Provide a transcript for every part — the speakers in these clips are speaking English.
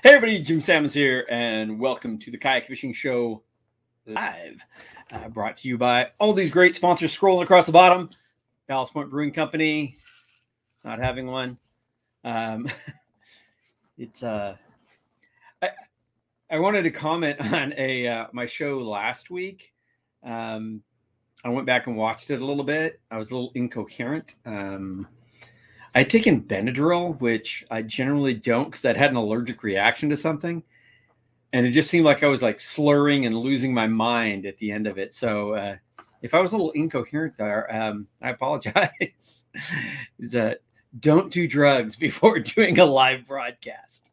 Hey everybody, Jim Sammons here, and welcome to the Kayak Fishing Show live. Uh, brought to you by all these great sponsors scrolling across the bottom. Ballast Point Brewing Company, not having one. Um, it's uh, I I wanted to comment on a uh, my show last week. Um, I went back and watched it a little bit. I was a little incoherent. Um, I had taken Benadryl, which I generally don't because I'd had an allergic reaction to something. And it just seemed like I was like slurring and losing my mind at the end of it. So uh, if I was a little incoherent there, um, I apologize. is that don't do drugs before doing a live broadcast.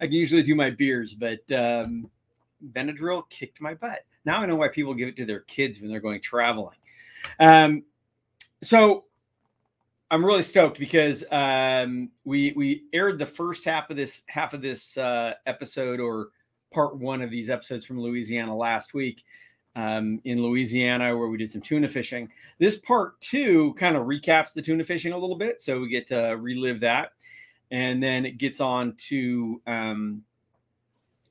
I can usually do my beers, but um, Benadryl kicked my butt. Now I know why people give it to their kids when they're going traveling. Um, so I'm really stoked because um, we we aired the first half of this half of this uh, episode or part one of these episodes from Louisiana last week um, in Louisiana where we did some tuna fishing. This part two kind of recaps the tuna fishing a little bit, so we get to relive that, and then it gets on to um,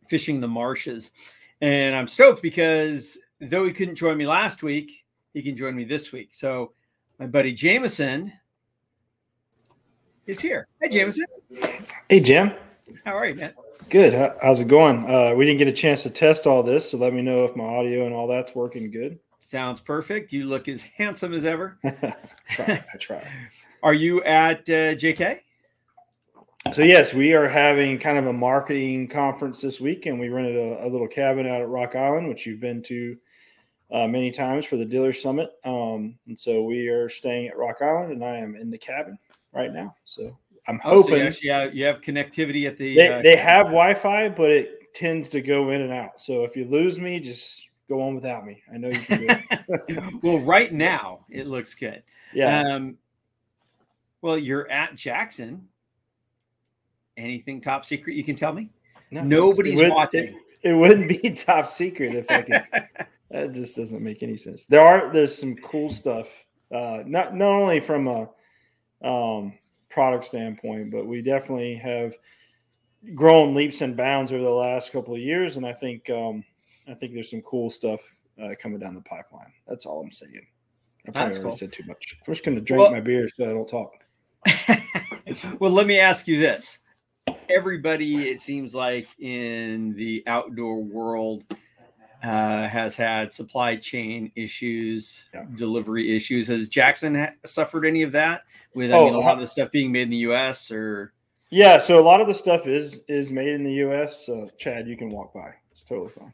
fishing the marshes. And I'm stoked because though he couldn't join me last week, he can join me this week. So my buddy Jameson is here. Hi, Jameson. Hey, Jim. How are you, man? Good. How's it going? Uh, we didn't get a chance to test all this, so let me know if my audio and all that's working good. Sounds perfect. You look as handsome as ever. I try. I try. Are you at uh, JK? So yes, we are having kind of a marketing conference this week, and we rented a, a little cabin out at Rock Island, which you've been to uh, many times for the Dealer Summit. Um, and so we are staying at Rock Island, and I am in the cabin right now. So I'm Oh, so hoping you have, you have connectivity at the. they, uh, they have Wi-Fi, but it tends to go in and out. So if you lose me, just go on without me. I know you can do it. well, right now it looks good. yeah. Um, well, you're at Jackson. Anything top secret you can tell me? No, nobody's it would- watching. It, it wouldn't be top secret if I could. that just doesn't make any sense. There are there's some cool stuff. Uh, not not only from a um, product standpoint, but we definitely have grown leaps and bounds over the last couple of years, and I think um, I think there's some cool stuff uh, coming down the pipeline. That's all I'm saying. I probably That's cool. said too much. I'm just going to drink Well- my beer so I don't talk. well, let me ask you this. Everybody, it seems like in the outdoor world, uh, has had supply chain issues, Yeah. delivery issues. Has Jackson ha- suffered any of that? With I Oh, mean, a lot uh, of the stuff being made in the U.S. or Yeah, so a lot of the stuff is is made in the U.S. So Chad, you can walk by. It's totally fine.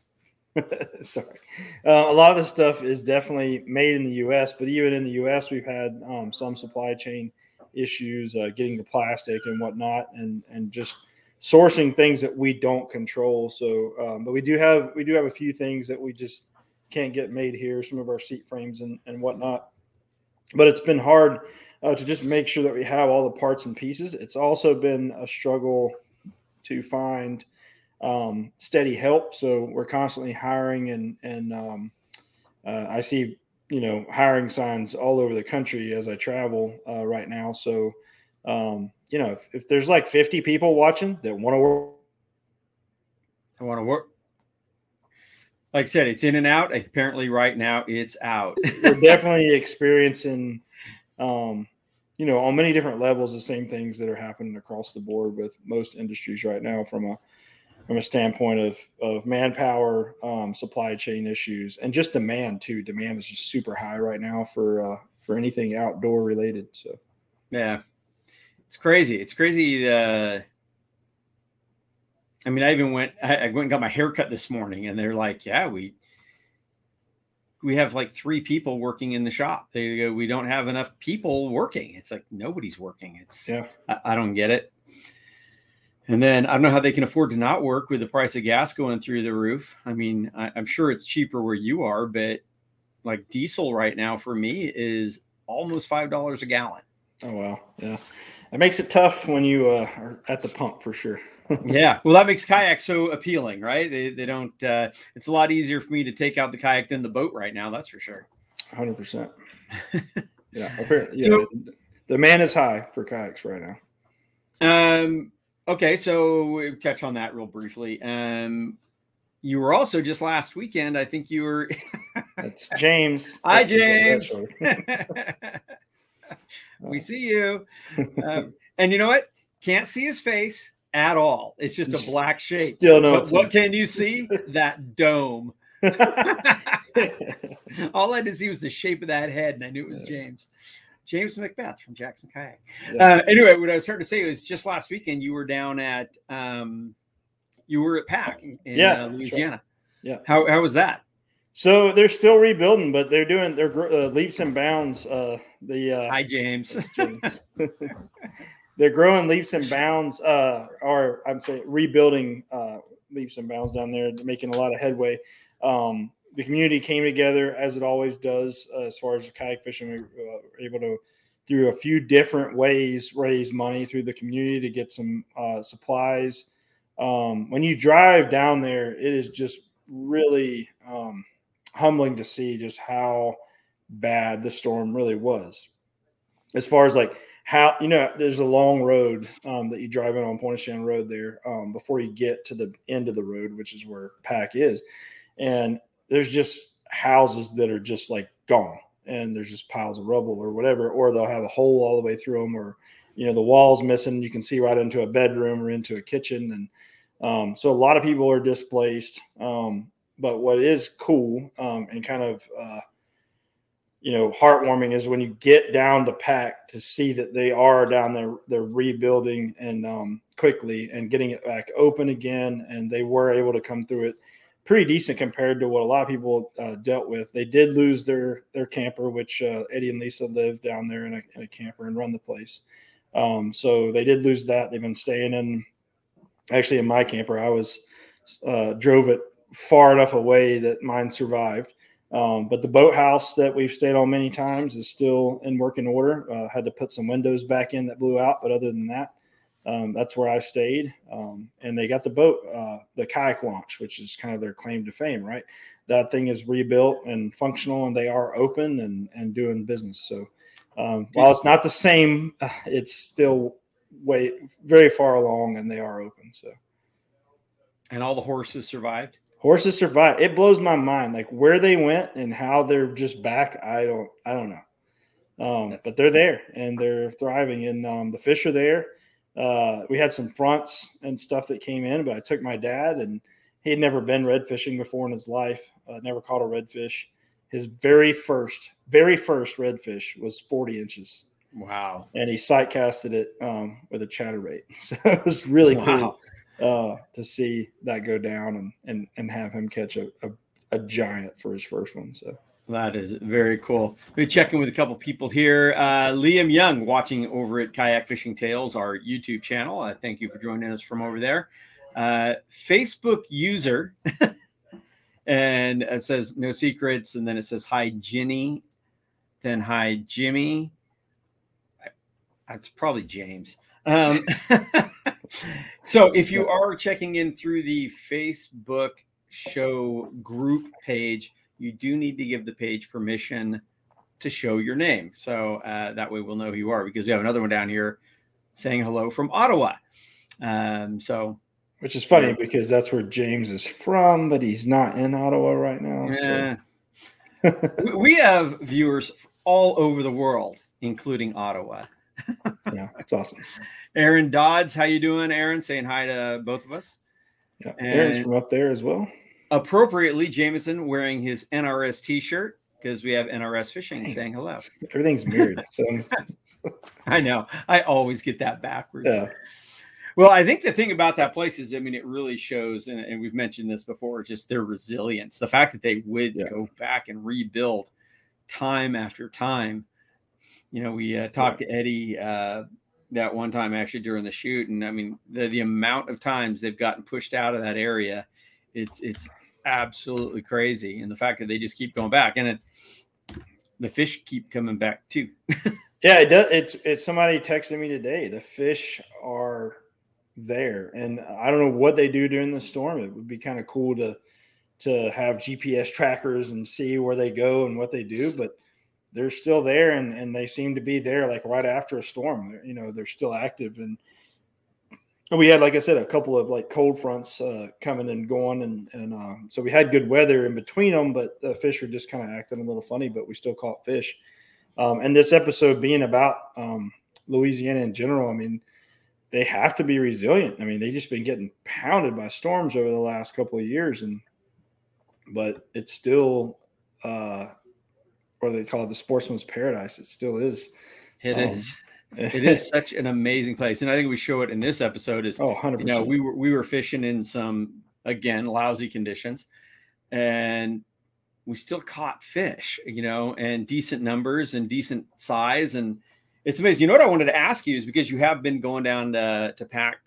Sorry, uh, a lot of the stuff is definitely made in the U.S. But even in the U.S., we've had um, some supply chain issues uh, getting the plastic and whatnot, and and just sourcing things that we don't control. So, um, but we do have we do have a few things that we just can't get made here. Some of our seat frames and and whatnot. But it's been hard uh, to just make sure that we have all the parts and pieces. It's also been a struggle to find um, steady help. So we're constantly hiring, and and um, uh, I see you know hiring signs all over the country as I travel uh, right now. So um, you know if, if there's like 50 people watching that want to work, I want to work. Like I said, it's in and out. Apparently, right now it's out. we're definitely experiencing. Um, you know, on many different levels, the same things that are happening across the board with most industries right now, from a from a standpoint of of manpower, um, supply chain issues, and just demand too. Demand is just super high right now for uh, for anything outdoor related. So Yeah, it's crazy. It's crazy. Uh, I mean, I even went. I, I went and got my hair cut this morning, and they're like, "Yeah, we we have like three people working in the shop. They go, we don't have enough people working. It's like nobody's working. It's yeah, I, I don't get it. And then I don't know how they can afford to not work with the price of gas going through the roof. I mean, I, I'm sure it's cheaper where you are, but like diesel right now for me is almost five dollars a gallon. oh wow, yeah, it makes it tough when you uh, are at the pump for sure. yeah. Well, that makes kayak so appealing, right? They, they don't, uh, it's a lot easier for me to take out the kayak than the boat right now. That's for sure. Hundred percent. Yeah, apparently, So- The man is high for kayaks right now. Um, okay, so we touch on that real briefly. Um, you were also just last weekend. I think you were. That's James. Hi, James. we see you. Um, and you know what? Can't see his face at all. It's just a black shape. Still no. But what can you see? that dome. all I had to see was the shape of that head, and I knew it was James. James Macbeth from Jackson Kayak. Yeah. Uh, anyway, what I was starting to say was just last weekend you were down at um, you were at PAC in yeah, uh, Louisiana. Right. Yeah. How how was that? So they're still rebuilding, but they're doing their uh, leaps and bounds. Uh, the uh, hi James. James. they're growing leaps and bounds, uh, or I'm saying rebuilding uh, leaps and bounds down there, making a lot of headway. Um, the community came together as it always does uh, as far as the kayak fishing. We uh, were able to, through a few different ways, raise money through the community to get some uh, supplies. Um, when you drive down there, it is just really um, humbling to see just how bad the storm really was. As far as like how you know, there's a long road um, that you drive in on Pointe Shen Road there um, before you get to the end of the road, which is where PAC is, and there's just houses that are just like gone and there's just piles of rubble or whatever, or they'll have a hole all the way through them, or you know the walls missing. You can see right into a bedroom or into a kitchen, and um, so a lot of people are displaced. Um, but what is cool um, and kind of uh, you know heartwarming is when you get down to pack to see that they are down there, they're rebuilding and um, quickly and getting it back open again, and they were able to come through it pretty decent compared to what a lot of people uh, dealt with. They did lose their their camper, which uh, Eddie and Lisa live down there in a, in a camper and run the place. Um, so they did lose that. They've been staying in actually in my camper. I was uh, drove it far enough away that mine survived. Um, but the boathouse that we've stayed on many times is still in working order. Uh, had to put some windows back in that blew out, but other than that, um, that's where I stayed. Um, and they got the boat, uh, the kayak launch, which is kind of their claim to fame, right? That thing is rebuilt and functional, and they are open and and doing business. So um, while it's not the same, uh, it's still way very far along, and they are open. So, and all the horses survived. Horses survive. It blows my mind, like where they went and how they're just back. I don't, I don't know. Um, but they're there and they're thriving, and um, the fish are there uh, we had some fronts and stuff that came in, but I took my dad and he had never been red fishing before in his life, uh, never caught a redfish. His very first, very first redfish was 40 inches. Wow. And he sight casted it um, with a chatter chatterbait. So it was really wow. cool uh, to see that go down and, and, and have him catch a, a, a giant for his first one. So that is very cool. We're checking with a couple people here. Uh, Liam Young watching over at Kayak Fishing Tales, our YouTube channel. Uh, thank you for joining us from over there. Uh, Facebook user, and it says no secrets, and then it says hi Ginny, then hi Jimmy. It's probably James. Um, so if you are checking in through the Facebook show group page you do need to give the page permission to show your name. So uh, that way we'll know who you are because we have another one down here saying hello from Ottawa. Um, so, which is funny yeah. because that's where James is from, but he's not in Ottawa right now. Yeah. So. we have viewers all over the world, including Ottawa. Yeah, that's awesome. Aaron Dodds, how you doing, Aaron? Saying hi to both of us. Yeah, Aaron's from up there as well appropriately, Jameson wearing his NRS T-shirt because we have NRS Fishing Dang. saying hello. Everything's mirrored. So I know. I always get that backwards. Yeah. Well, I think the thing about that place is, I mean, it really shows, and, and we've mentioned this before, just their resilience. The fact that they would yeah. go back and rebuild time after time. You know, we uh, talked to Eddie uh, that one time actually during the shoot, and I mean, the, the amount of times they've gotten pushed out of that area it's it's absolutely crazy, and the fact that they just keep going back and it, the fish keep coming back too. yeah, it does. It's it's somebody texted me today. The fish are there, and I don't know what they do during the storm. It would be kind of cool to to have GPS trackers and see where they go and what they do, but they're still there and, and they seem to be there like right after a storm. You know, they're still active and we had, like I said, a couple of like cold fronts uh, coming and going, and and uh, so we had good weather in between them. But the fish were just kind of acting a little funny, but we still caught fish. Um, and this episode being about um, Louisiana in general, I mean, they have to be resilient. I mean, they just been getting pounded by storms over the last couple of years, and but it's still uh, what do they call it, the sportsman's paradise. It still is. It um, is. it is such an amazing place, and I think we show it in this episode. Is oh, 100 You know, we were we were fishing in some again lousy conditions, and we still caught fish. You know, and decent numbers and decent size, and it's amazing. You know what I wanted to ask you is because you have been going down to, to pack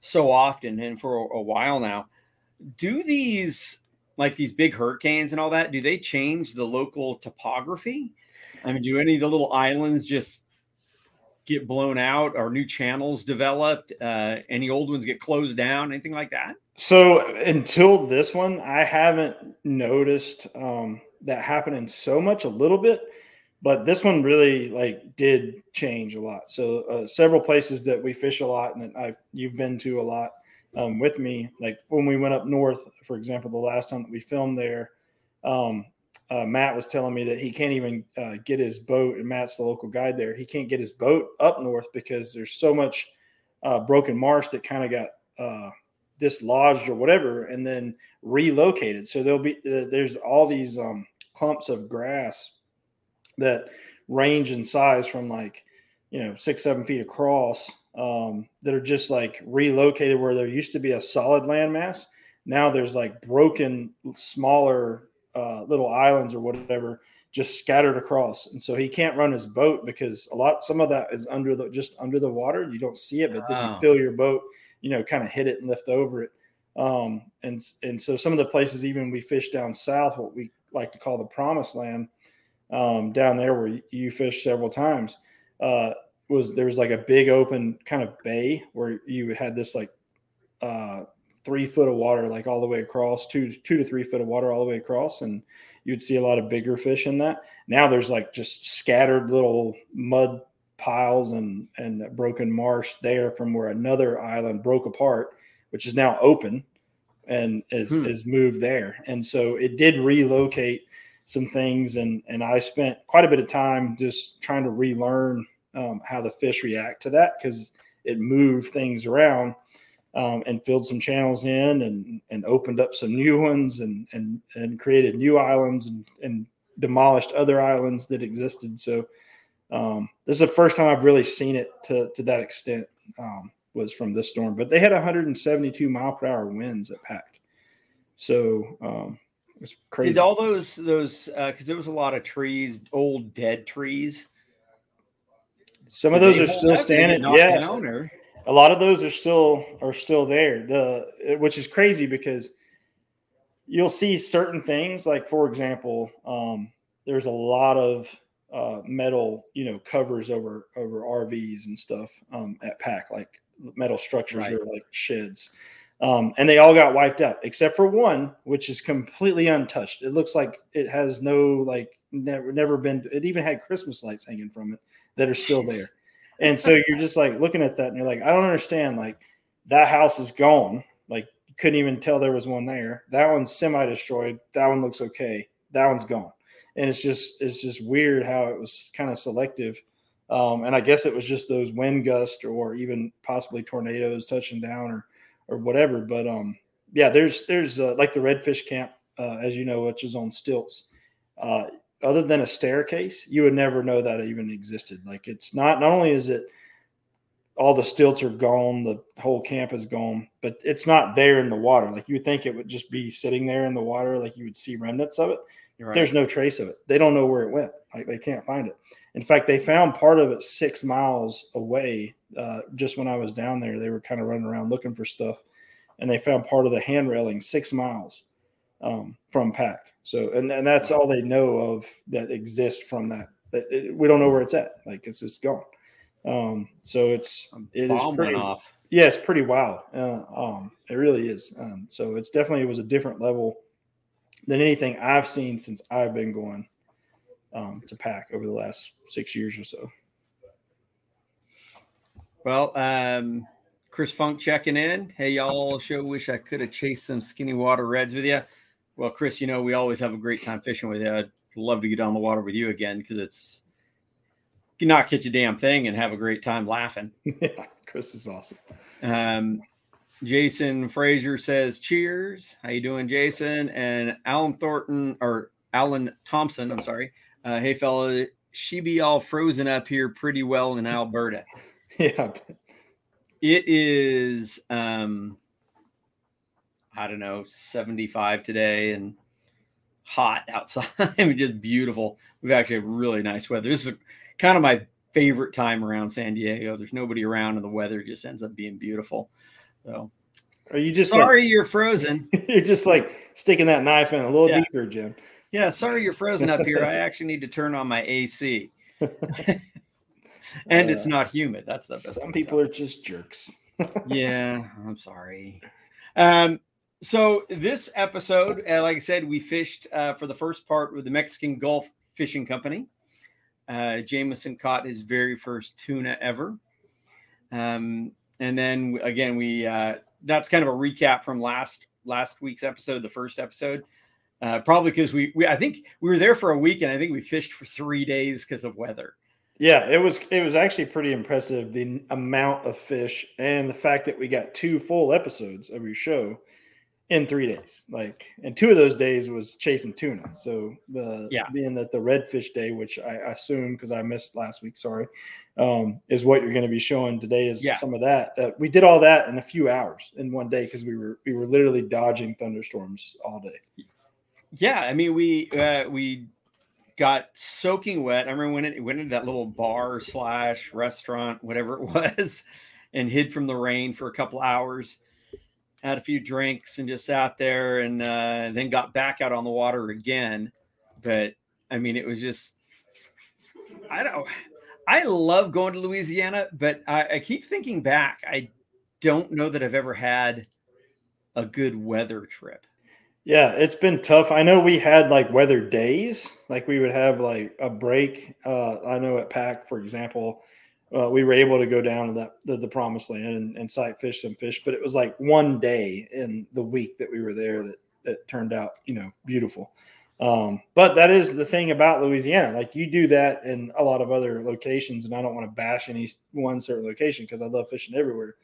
so often and for a, a while now. Do these like these big hurricanes and all that? Do they change the local topography? I mean, do any of the little islands just get blown out or new channels developed? Uh, any old ones get closed down? Anything like that? So until this one, I haven't noticed um, that happening so much. A little bit, but this one really like did change a lot. So uh, several places that we fish a lot and that I've you've been to a lot um, with me, like when we went up north, for example, the last time that we filmed there, um, uh, Matt was telling me that he can't even uh, get his boat, and Matt's the local guide there. He can't get his boat up north because there's so much uh, broken marsh that kind of got uh, dislodged or whatever, and then relocated. So there'll be uh, there's all these um, clumps of grass that range in size from like you know six seven feet across um, that are just like relocated where there used to be a solid landmass. Now there's like broken smaller uh, little islands or whatever just scattered across, and so he can't run his boat because a lot some of that is under the just under the water. You don't see it, but wow. then you fill your boat, you know, kind of hit it and lift over it. Um, and and so some of the places even we fish down south, what we like to call the promised land, um, down there where you fish several times, uh, was there was like a big open kind of bay where you had this like uh, three foot of water like all the way across, two two to three foot of water all the way across, and you'd see a lot of bigger fish in that. Now there's like just scattered little mud piles and and broken marsh there from where another island broke apart, which is now open and is hmm. is moved there. And so it did relocate some things and and I spent quite a bit of time just trying to relearn um, how the fish react to that because it moved things around um, and filled some channels in and and opened up some new ones and and and created new islands and, and demolished other islands that existed. So um, this is the first time I've really seen it to to that extent um, was from this storm. But they had 172 mile per hour winds at Pack. So um, it's crazy. Did all those those because uh, there was a lot of trees, old dead trees. Some of those are still standing. Yeah, a lot of those are still are still there. The which is crazy because you'll see certain things like, for example, um, there's a lot of uh, metal, you know, covers over over RVs and stuff um, at Pack, like metal structures right. or like sheds. Um, and they all got wiped out except for one, which is completely untouched. It looks like it has no like never never been. It even had Christmas lights hanging from it that are still there. And so you're just like looking at that and you're like, I don't understand. Like that house is gone. Like couldn't even tell there was one there. That one's semi destroyed. That one looks okay. That one's gone. And it's just it's just weird how it was kind of selective. Um, and I guess it was just those wind gusts or even possibly tornadoes touching down or or whatever. But um, yeah, there's there's uh, like the redfish camp, uh, as you know, which is on stilts. Uh, other than a staircase, you would never know that even existed. Like it's not not only is it all the stilts are gone, the whole camp is gone, but it's not there in the water. Like you would think it would just be sitting there in the water, like you would see remnants of it. Right. There's no trace of it. They don't know where it went. Like they can't find it. In fact, they found part of it six miles away. Uh, just when I was down there, they were kind of running around looking for stuff, and they found part of the hand railing six miles um, from Pack. So, and, and that's all they know of that exists from that. That it, we don't know where it's at. Like it's just gone. Um, so it's it is pretty off. Yeah, it's pretty wild. Uh, um, it really is. Um, so it's definitely it was a different level than anything I've seen since I've been going um, to pack over the last six years or so. Well, um, Chris Funk checking in. Hey, y'all. Show wish I could have chased some skinny water reds with you. Well, Chris, you know we always have a great time fishing with you. I'd love to get on the water with you again because it's you can not catch a damn thing and have a great time laughing. yeah, Chris is awesome. Um, Jason Frazier says, "Cheers." How you doing, Jason? And Alan Thornton or Alan Thompson. I'm sorry. Uh, hey, fella, she be all frozen up here pretty well in Alberta. yeah, it is. Um, I don't know, 75 today and hot outside. just beautiful. We've actually have really nice weather. This is kind of my favorite time around San Diego. There's nobody around and the weather just ends up being beautiful. So are you just sorry like, you're frozen? you're just like sticking that knife in a little yeah. deeper, Jim. Yeah, sorry you're frozen up here. I actually need to turn on my AC. and uh, it's not humid. That's the best. Some people are just jerks. yeah, I'm sorry. Um, so this episode, uh, like I said, we fished uh, for the first part with the Mexican Gulf Fishing Company. Uh, Jameson caught his very first tuna ever. Um, and then again, we uh, that's kind of a recap from last last week's episode, the first episode. Uh, probably because we, we I think we were there for a week and I think we fished for three days because of weather. Yeah, it was it was actually pretty impressive the amount of fish and the fact that we got two full episodes of your show in three days. Like, and two of those days was chasing tuna. So the yeah, being that the redfish day, which I assume because I missed last week, sorry, um, is what you're going to be showing today. Is yeah. some of that. Uh, we did all that in a few hours in one day because we were we were literally dodging thunderstorms all day. Yeah, I mean we uh, we got soaking wet. I remember when it went into that little bar slash restaurant, whatever it was, and hid from the rain for a couple hours had a few drinks and just sat there and uh, then got back out on the water again. But I mean, it was just, I don't, I love going to Louisiana, but I, I keep thinking back. I don't know that I've ever had a good weather trip. Yeah, it's been tough. I know we had like weather days, like we would have like a break. Uh, I know at PAC, for example, uh, we were able to go down to that the, the promised land and, and sight fish some fish, but it was like one day in the week that we were there that that turned out you know beautiful. Um, but that is the thing about Louisiana. Like you do that in a lot of other locations, and I don't want to bash any one certain location because I love fishing everywhere.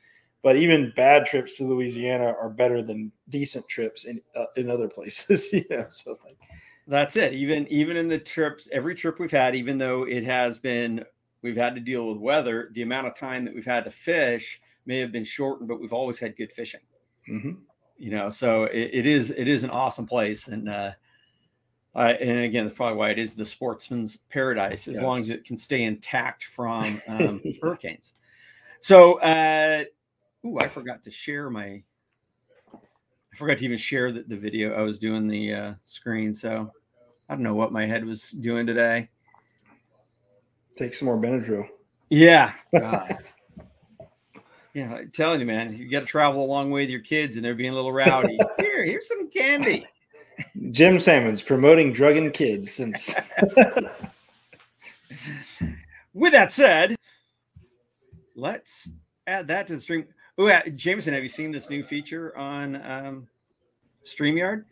But even bad trips to Louisiana are better than decent trips in uh, in other places. you know, so like that's it. Even even in the trips, every trip we've had, even though it has been we've had to deal with weather, the amount of time that we've had to fish may have been shortened, but we've always had good fishing. Mm-hmm. You know, so it, it is it is an awesome place, and uh, I, and again, that's probably why it is the sportsman's paradise, as yes. long as it can stay intact from um, hurricanes. So, uh, ooh, I forgot to share my. I forgot to even share the, the video. I was doing the uh, screen, so I don't know what my head was doing today. Take some more Benadryl. Yeah. yeah, I'm telling you, man, you got to travel a long way with your kids and they're being a little rowdy. Here, here's some candy. Jim Sammons promoting drugging kids since. with that said, let's add that to the stream. Oh, yeah, Jameson, have you seen this new feature on um, StreamYard?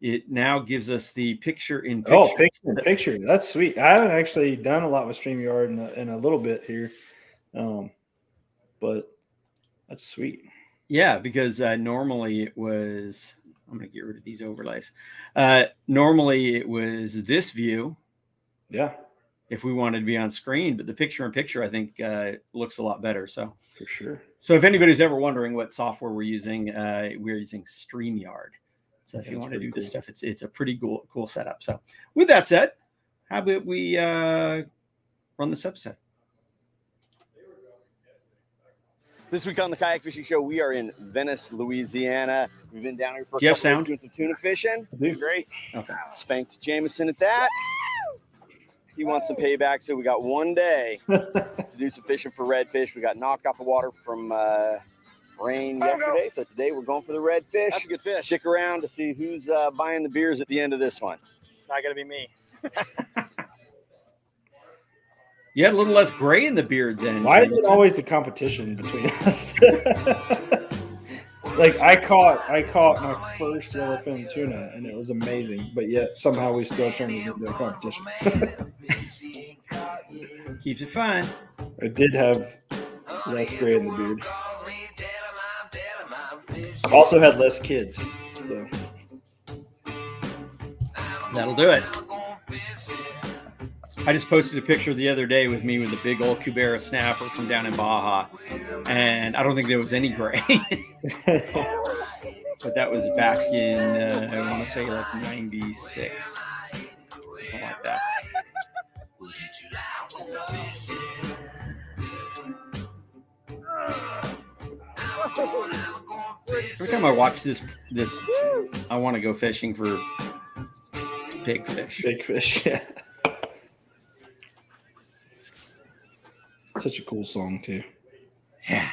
It now gives us the picture in picture. Oh, picture in picture. That's sweet. I haven't actually done a lot with StreamYard in a, in a little bit here, um, but that's sweet. Yeah, because uh, normally it was. I'm going to get rid of these overlays. Uh, normally it was this view. Yeah. If we wanted to be on screen, but the picture in picture, I think, uh, looks a lot better. So for sure. So if anybody's ever wondering what software we're using, uh, we're using StreamYard. So if you want to do cool. this stuff, it's it's a pretty cool cool setup. So with that said, how about we uh, run this episode? This week on the Kayak Fishing Show, we are in Venice, Louisiana. We've been down here for a couple sound? doing some tuna fishing. Doing great. Okay. Spanked Jameson at that. He wants some payback, so we got one day to do some fishing for redfish. We got knocked off the water from uh, rain yesterday. So today we're going for the red fish. That's a good fish. Stick around to see who's uh, buying the beers at the end of this one. It's not going to be me. You had a little less gray in the beard then. Why is it always a competition between us? like I caught I caught my first yellowfin tuna and it was amazing, but yet somehow we still turned it into a competition. Keeps it fun. I did have less gray in the beard. I've also had less kids. So. That'll do it. I just posted a picture the other day with me with a big old Cubera snapper from down in Baja, and I don't think there was any gray. but that was back in uh, I want to say like '96, Every time I watch this, this I want to go fishing for big fish. Big fish, yeah. Such a cool song too. Yeah.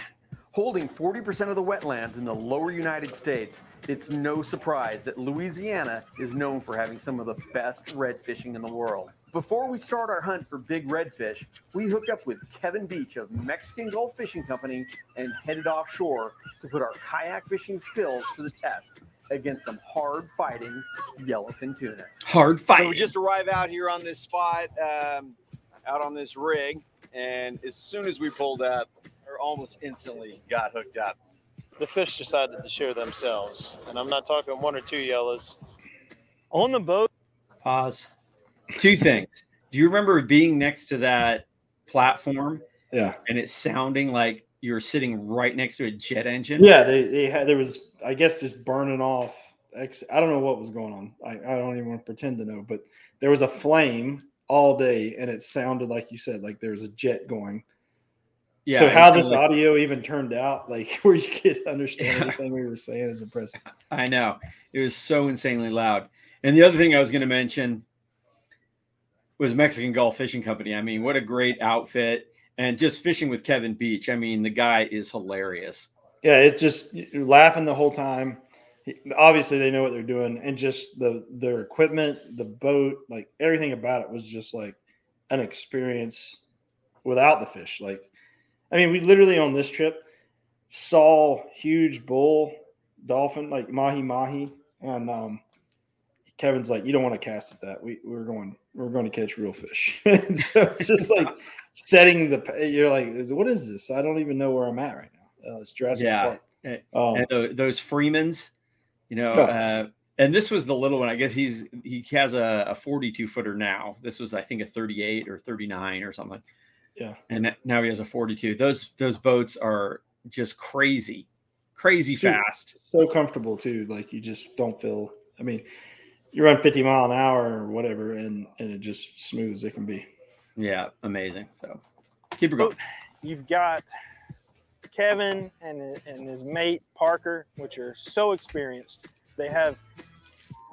Holding 40% of the wetlands in the lower United States, it's no surprise that Louisiana is known for having some of the best red fishing in the world. Before we start our hunt for big redfish, we hooked up with Kevin Beach of Mexican Gulf Fishing Company and headed offshore to put our kayak fishing skills to the test against some hard fighting yellowfin tuna. Hard fighting. So we just arrive out here on this spot, um, out on this rig, and as soon as we pulled up, or almost instantly got hooked up. the fish decided to share themselves. And I'm not talking one or two yellows. On the boat, Pause. Two things. Do you remember being next to that platform Yeah. and it sounding like you were sitting right next to a jet engine? Yeah, they, they had there was I guess just burning off I don't know what was going on. I, I don't even want to pretend to know, but there was a flame all day and it sounded like you said, like there was a jet going. Yeah. so how this like- audio even turned out, like where you could understand Yeah. anything we were saying is impressive. I know. It was so insanely loud. And the other thing I was going to mention was Mexican Gulf Fishing Company. I mean, what a great outfit. And just fishing with Kevin Beach. I mean, the guy is hilarious. Yeah, it's just laughing the whole time. Obviously, they know what they're doing, and just the their equipment, the boat, like everything about it was just like an experience without the fish. Like, I mean, we literally on this trip saw huge bull, dolphin, like mahi mahi, and um, Kevin's like, "You don't want to cast at that. We we're going we're going to catch real fish." and so it's just like setting the. You're like, "What is this? I don't even know where I'm at right now." Uh, it's Jurassic Yeah. Park. Eh, Um, and tho- those Freemans, you know, uh, and this was the little one. I guess he's he has a, a 42 footer now. This was I think a 38 or 39 or something. Yeah. And now he has a 42. Those those boats are just crazy, crazy fast. so comfortable too. Like you just don't feel. I mean, you run 50 mile an hour or whatever, and and it just smooth as it can be. Yeah, amazing. So keep it going. you've got Kevin and, and his mate Parker, which are so experienced. They have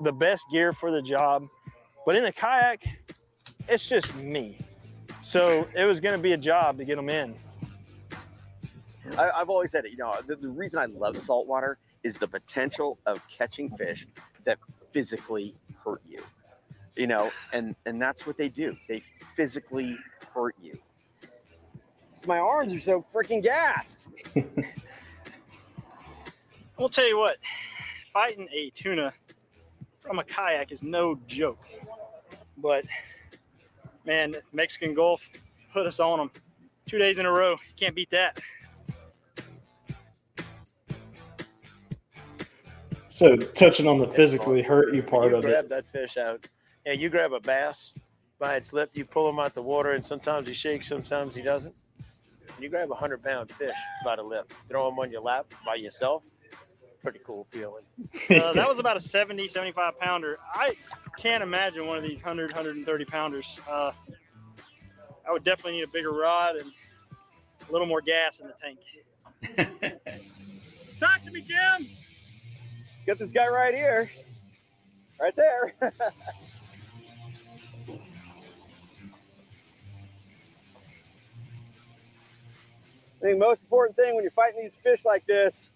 the best gear for the job. But in the kayak, it's just me. So it was going to be a job to get them in. I, I've always said it. You know, the, the reason I love saltwater is the potential of catching fish that physically hurt you. You know, and and that's what they do. They physically hurt you. My arms are so freaking gassed. I'll tell you what, fighting a tuna from a kayak is no joke. But man, Mexican Gulf put us on them two days in a row. Can't beat that. So touching on the physically hurt you part you of grab it. that fish out. Yeah, you grab a bass by its lip, you pull him out the water, and sometimes he shakes, sometimes he doesn't. You grab a hundred pound fish by the lip, throw him on your lap by yourself. Pretty cool feeling. Uh, that was about a 70, 75 pounder. I can't imagine one of these 100, 130 pounders. Uh, I would definitely need a bigger rod and a little more gas in the tank. Talk to me, Jim. Got this guy right here, right there. I think most important thing when you're fighting these fish like this,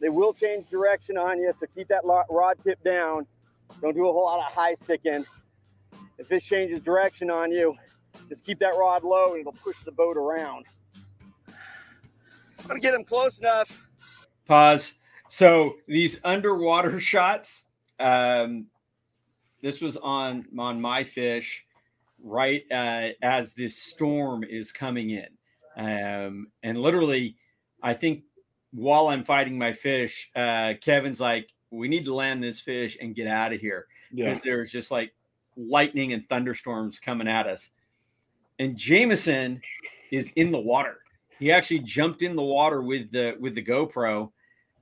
they will change direction on you. So keep that rod tip down. Don't do a whole lot of high sticking. If fish changes direction on you, Just keep that rod low and it'll push the boat around. I'm gonna get him close enough. Pause. So these underwater shots, um, this was on on my fish right uh, as this storm is coming in, um, and literally, I think while I'm fighting my fish, uh, Kevin's like, "We need to land this fish and get out of here," Yeah. because there's just like lightning and thunderstorms coming at us. And Jameson is in the water. He actually jumped in the water with the with the GoPro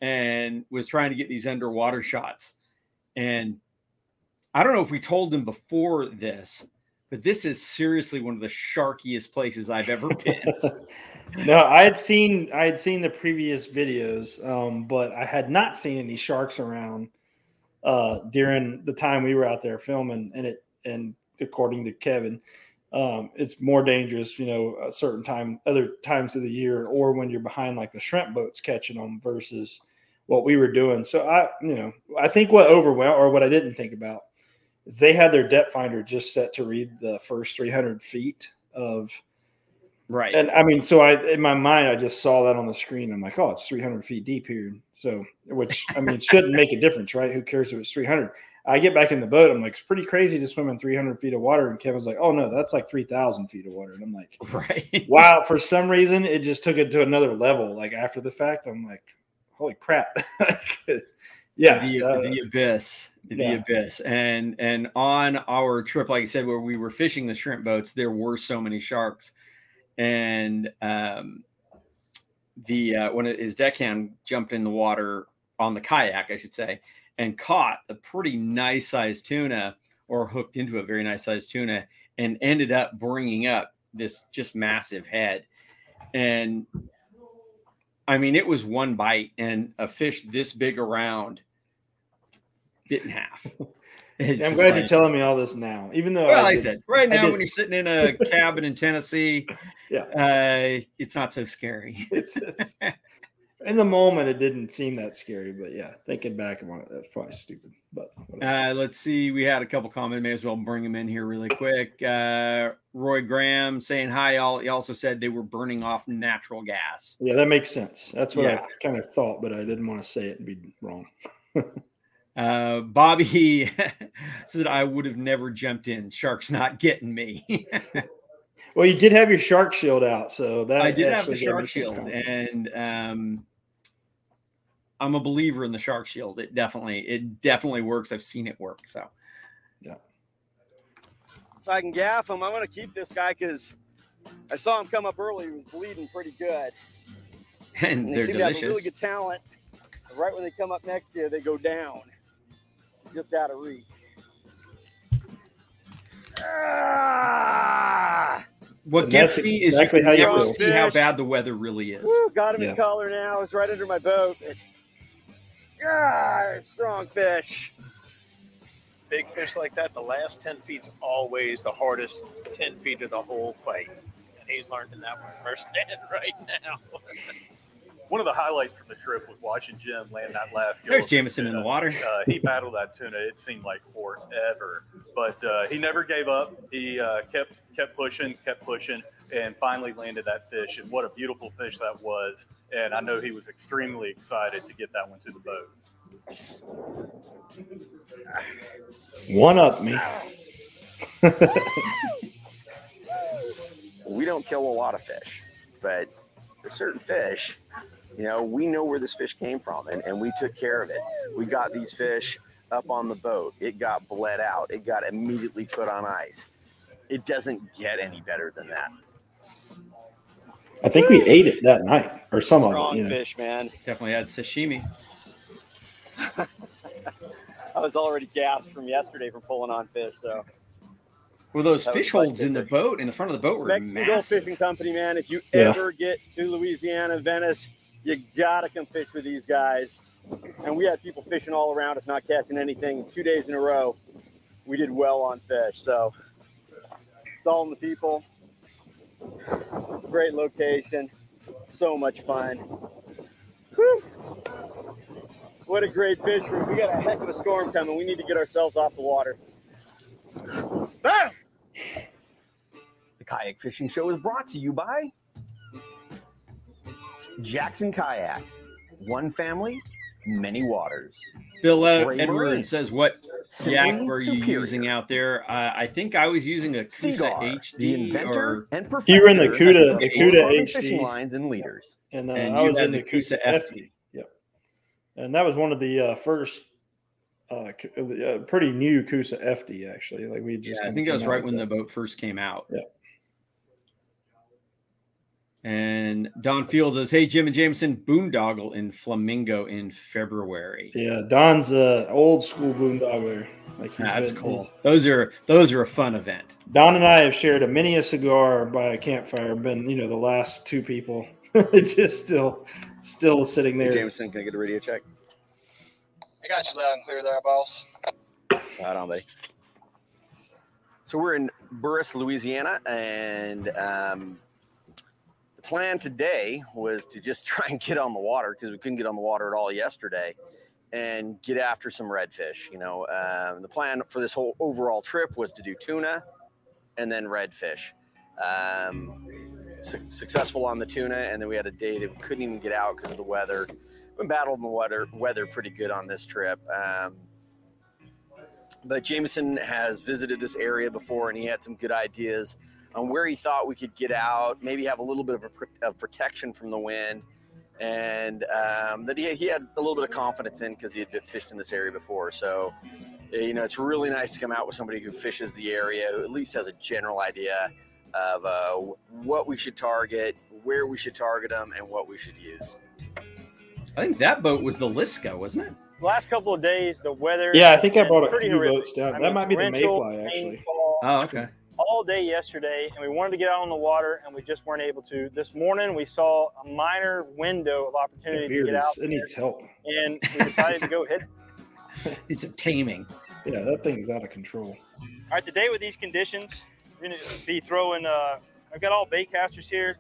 and was trying to get these underwater shots. And I don't know if we told him before this, but this is seriously one of the sharkiest places I've ever been. no, I had seen I had seen the previous videos, um, but I had not seen any sharks around uh, during the time we were out there filming. And it and according to Kevin, um, it's more dangerous, you know, a certain time, other times of the year, or when you're behind like the shrimp boats catching them versus what we were doing. So I, you know, I think what overwhelmed or what I didn't think about is they had their depth finder just set to read the first 300 feet of right. and I mean, so I in my mind, I just saw that on the screen. I'm like, oh, it's 300 feet deep here. So, which I mean, shouldn't make a difference, right? Who cares if it's 300? I get back in the boat. I'm like, it's pretty crazy to swim in 300 feet of water. And Kevin's like, oh no, that's like 3,000 feet of water. And I'm like, right. wow. For some reason, it just took it to another level. Like after the fact, I'm like, holy crap. yeah. the, uh, the abyss the yeah. abyss and and on our trip like i said where we were fishing the shrimp boats there were so many sharks and um the uh when his deckhand jumped in the water on the kayak i should say and caught a pretty nice sized tuna or hooked into a very nice sized tuna and ended up bringing up this just massive head and I mean, it was one bite, and a fish this big around bit in half. It's I'm glad like- you're telling me all this now, even though well, like I said, right now did- when you're sitting in a cabin in Tennessee, Yeah. uh, it's not so scary. it's, it's in the moment it didn't seem that scary, but yeah, thinking back on it, that's probably stupid. But. Uh, let's see. We had a couple comments. May as well bring them in here really quick. Uh, Roy Graham saying hi. Y'all. He also said they were burning off natural gas. yeah, that makes sense. That's what Yeah. I kind of thought, but I didn't want to say it and be wrong. Uh, Bobby said I would have never jumped in. Shark's not getting me. Well, you did have your shark shield out, so that I did have the actually gave me shark shield, confidence. and um, I'm a believer in the shark shield. It definitely, it definitely works. I've seen it work. So yeah. So I can gaff him. I'm gonna keep this guy because I saw him come up early. He was bleeding pretty good. and And they they're seem to have a really good talent. Right when they come up next to you, they go down, just out of reach. Ah! What And gets me exactly is how you you can never feel. see how bad the weather really is. Woo, got him Yeah. in collar now. It's right under my boat. But, ah, strong fish. big fish like that, the last 10 feet's always the hardest 10 feet of the whole fight. And he's learning that one firsthand right now. One of the highlights from the trip was watching Jim land that last. There's Jameson in the water. Uh, he battled that tuna. It seemed like forever, but uh, he never gave up. He uh, kept kept pushing, kept pushing, and finally landed that fish. And what a beautiful fish that was! And I know he was extremely excited to get that one to the boat. One up me. we don't kill a lot of fish, but there's certain fish, you know, we know where this fish came from and, and we took care of it. We got these fish up on the boat. It got bled out. It got immediately put on ice. It doesn't get any better than that. I think we ate it that night, or some of it. Strong You know. fish, man. Definitely had sashimi. I was already gassed from yesterday from pulling on fish. So Well, those That fish holds in the boat in the front of the boat were Mexican Gulf massive. Fishing Company, man. If you Yeah. ever get to Louisiana, Venice, you gotta come fish with these guys. And we had people fishing all around us, not catching anything. Two days in a row, we did well on fish. So it's all the people. Great location, so much fun. Whew. What a great fish room. We got a heck of a storm coming. We need to get ourselves off the water. The Kayak Fishing Show is brought to you by Jackson Kayak. One family, many waters. Bill Edward says, "What yak Simply were you superior. using out there?" Uh, I think I was using a Coosa Cigar, the HD inventor or and perfecter You were in the of Cuda- the Cuda HD. fishing lines and leaders. And, uh, And I was in the the Coosa Coosa FD. FD. Yep. And that was one of the uh, first, uh, uh, pretty new Coosa FD actually. Like we just. Yeah, I think that was right with when the boat first came out. Yeah. And Don Fields says, "Hey Jim and Jameson, boondoggle in Flamingo in February." Yeah, Don's uh, old school boondoggler. Like he's That's been- cool. he's- Those are those are a fun event. Don and I have shared a many a cigar by a campfire. Been you know the last two people. it's just still, still sitting Hey, there. Jameson, can I get a radio check? I got you loud and clear there, boss. Right on, buddy. So we're in Buras, Louisiana, and um, the plan today was to just try and get on the water because we couldn't get on the water at all yesterday, and get after some redfish. You know, um, the plan for this whole overall trip was to do tuna and then redfish. Um, su- successful on the tuna, and then we had a day that we couldn't even get out because of the weather. We battled the weather weather pretty good on this trip. Um, but Jameson has visited this area before and he had some good ideas on where he thought we could get out, maybe have a little bit of, a, of protection from the wind, and um, that he, he had a little bit of confidence in because he had fished in this area before. So, eh, you know, it's really nice to come out with somebody who fishes the area, who at least has a general idea of uh, what we should target, where we should target them, and what we should use. I think that boat was the Liska, wasn't it? The last couple of days, the weather. Yeah, I think I brought a few horrific. boats down. I That mean, might be the Mayfly, actually. rainfall Oh, okay. All day yesterday, and we wanted to get out on the water, and we just weren't able to. This morning, we saw a minor window of opportunity to get out, it needs help. and we decided to go hit it. It's a taming. Yeah, that thing's out of control. All right, today with these conditions, we're going to be throwing. Uh, I've got all bait casters here,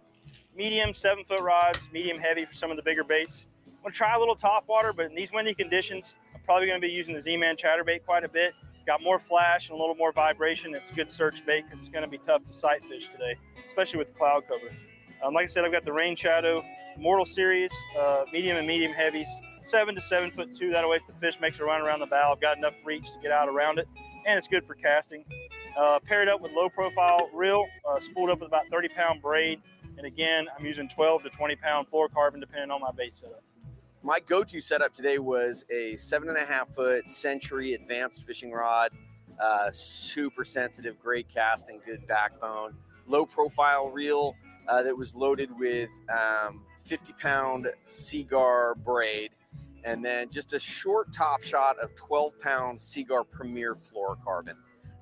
medium seven foot rods, medium heavy for some of the bigger baits. I'm going to try a little top water, but in these windy conditions, I'm probably going to be using the Z-Man chatterbait quite a bit. Got more flash and a little more vibration. It's good search bait because it's going to be tough to sight fish today, especially with the cloud cover. Um, like I said, I've got the Rain Shadow Mortal Series, uh, medium and medium heavies, seven to seven foot two. That way, if the fish makes a run around the bow, I've got enough reach to get out around it, and it's good for casting. Uh, paired up with low profile reel, uh, spooled up with about 30 pound braid. And again, I'm using 12 to 20 pound fluorocarbon depending on my bait setup. My go-to setup today was a seven and a half foot Century advanced fishing rod, uh, super sensitive, great casting, good backbone, low profile reel uh, that was loaded with um, 50 pound Seaguar braid, and then just a short top shot of 12 pound Seaguar Premier fluorocarbon.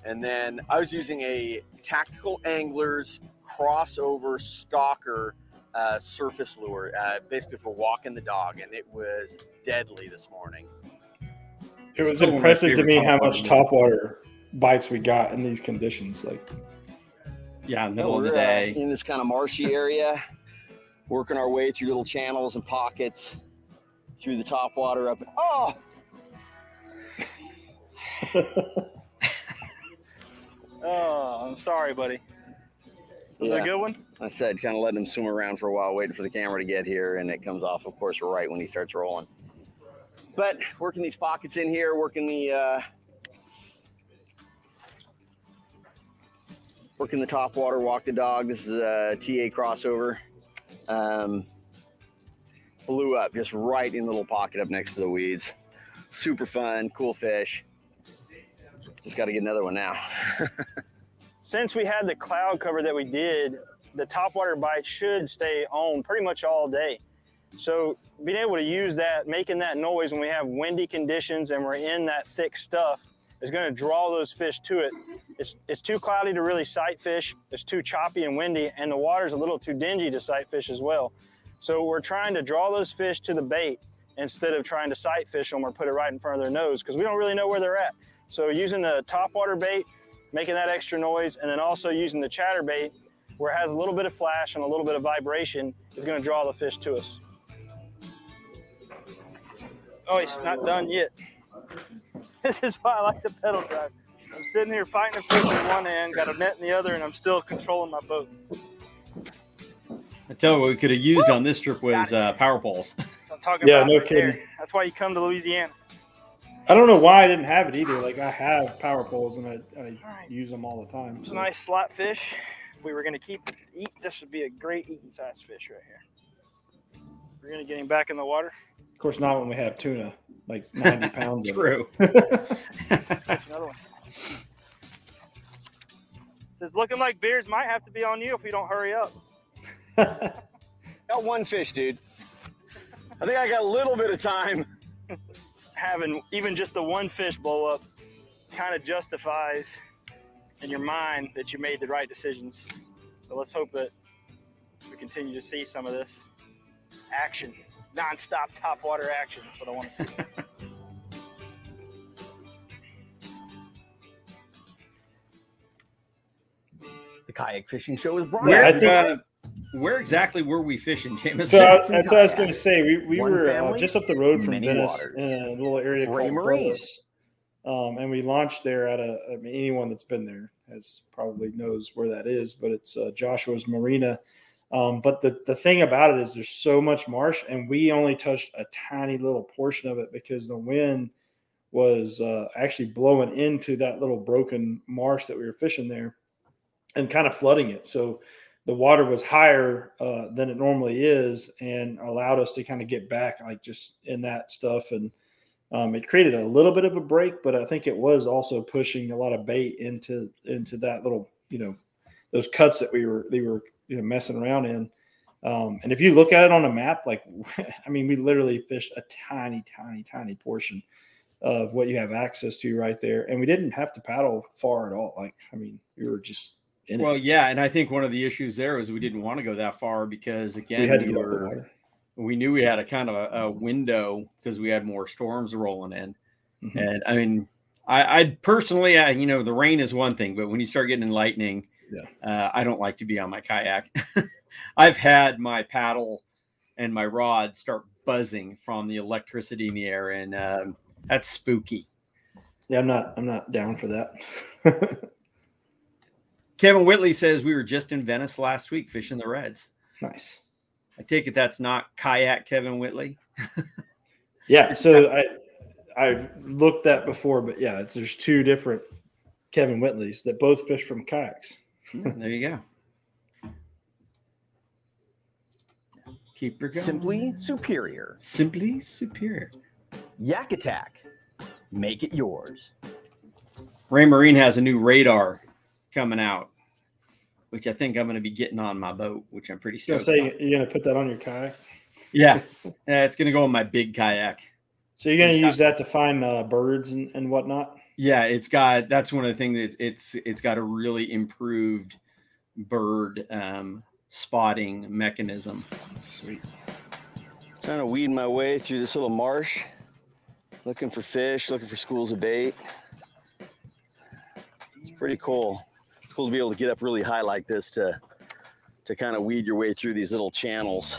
And then I was using a Tactical Anglers crossover stalker uh, surface lure, uh, basically for walking the dog, and it was deadly this morning. It was Still one of my impressive to favorite me how much baits. topwater bites we got in these conditions. Like, Yeah, middle of the we're, uh, day. in this kind of marshy area, working our way through little channels and pockets, through the top water up. Oh, Oh, I'm sorry, buddy. Was that Yeah. a good one? I said, kind of letting him swim around for a while, waiting for the camera to get here, and it comes off, of course, right when he starts rolling. But working these pockets in here, working the uh, working the top water, walk the dog. This is a TA crossover. Um, blew up just right in the little pocket up next to the weeds. Super fun, cool fish. Just got to get another one now. Since we had the cloud cover that we did, the topwater bite should stay on pretty much all day. So being able to use that, making that noise when we have windy conditions and we're in that thick stuff is going to draw those fish to it. It's, it's too cloudy to really sight fish. It's too choppy and windy, and the water's a little too dingy to sight fish as well. So we're trying to draw those fish to the bait instead of trying to sight fish them or put it right in front of their nose because we don't really know where they're at. So using the topwater bait, making that extra noise, and then also using the chatter bait where it has a little bit of flash and a little bit of vibration is going to draw the fish to us. Oh, he's not done yet. This is why I like the pedal drive. I'm sitting here fighting a fish in one hand, got a net in the other, and I'm still controlling my boat. I tell you what we could have used on this trip was uh, power poles. So I'm talking Yeah, about no right there. kidding. That's why you come to Louisiana. I don't know why I didn't have it either. Like I have power poles and I, I All right. use them all the time. It's a nice slot fish. If we were going to keep eat, this would be a great eating size fish right here. We're going to get him back in the water. Of course, not when we have tuna, like 90 pounds. of True. it. Another one. It's looking like beards might have to be on you if we don't hurry up. Got one fish, dude. I think I got a little bit of time. Having even just the one fish blow up kind of justifies in your mind that you made the right decisions. So let's hope that we continue to see some of this action, nonstop top water action. That's what I want to see. The kayak fishing show is brought Yeah, where, I think- uh, where exactly were we fishing, James? So I- Six that's what I was going to say. We, we One were uh, just up the road from Venice waters. in a little area Ray called Marine. Brolis. Um, and we launched there at a, I mean, anyone that's been there has probably knows where that is, but it's uh, Joshua's Marina. Um, but the, the thing about it is there's so much marsh, and we only touched a tiny little portion of it because the wind was uh, actually blowing into that little broken marsh that we were fishing there and kind of flooding it. So the water was higher uh, than it normally is and allowed us to kind of get back like just in that stuff and um, it created a little bit of a break but i think it was also pushing a lot of bait into into that little you know those cuts that we were they were you know messing around in. Um, and if you look at it on a map like i mean we literally fished a tiny tiny tiny portion of what you have access to right there and we didn't have to paddle far at all. Like i mean we were just in Well, it yeah, and I think one of the issues there was we didn't want to go that far because again, we had to we, get off the were- water we knew we had a kind of a, a window because we had more storms rolling in. Mhm. And I mean, I, I personally, I, you know, the rain is one thing, but when you start getting lightning, Yeah. uh, I don't like to be on my kayak. I've had my paddle and my rod start buzzing from the electricity in the air, and um, that's spooky. Yeah, I'm not. I'm not down for that. Kevin Whitley says we were just in Venice last week fishing the Reds. nice. I take it that's not kayak Kevin Whitley. Yeah. So I I've looked that before, but yeah, it's, there's two different Kevin Whitleys that both fish from kayaks. Hmm, there you go. Keep her going. Simply superior. simply superior. Yak Attack. Make it yours. Raymarine has a new radar coming out, which I think I'm going to be getting on my boat, which I'm pretty I was stoked. gonna say you're gonna put that on your kayak. Yeah, yeah, it's going to go on my big kayak. So you're gonna use that to find uh, birds and, and whatnot. Yeah, it's got that's one of the things that it's it's got a really improved bird um, spotting mechanism. Sweet. Trying to weed my way through this little marsh, looking for fish, looking for schools of bait. It's pretty cool. Cool to be able to get up really high like this to to kind of weed your way through these little channels.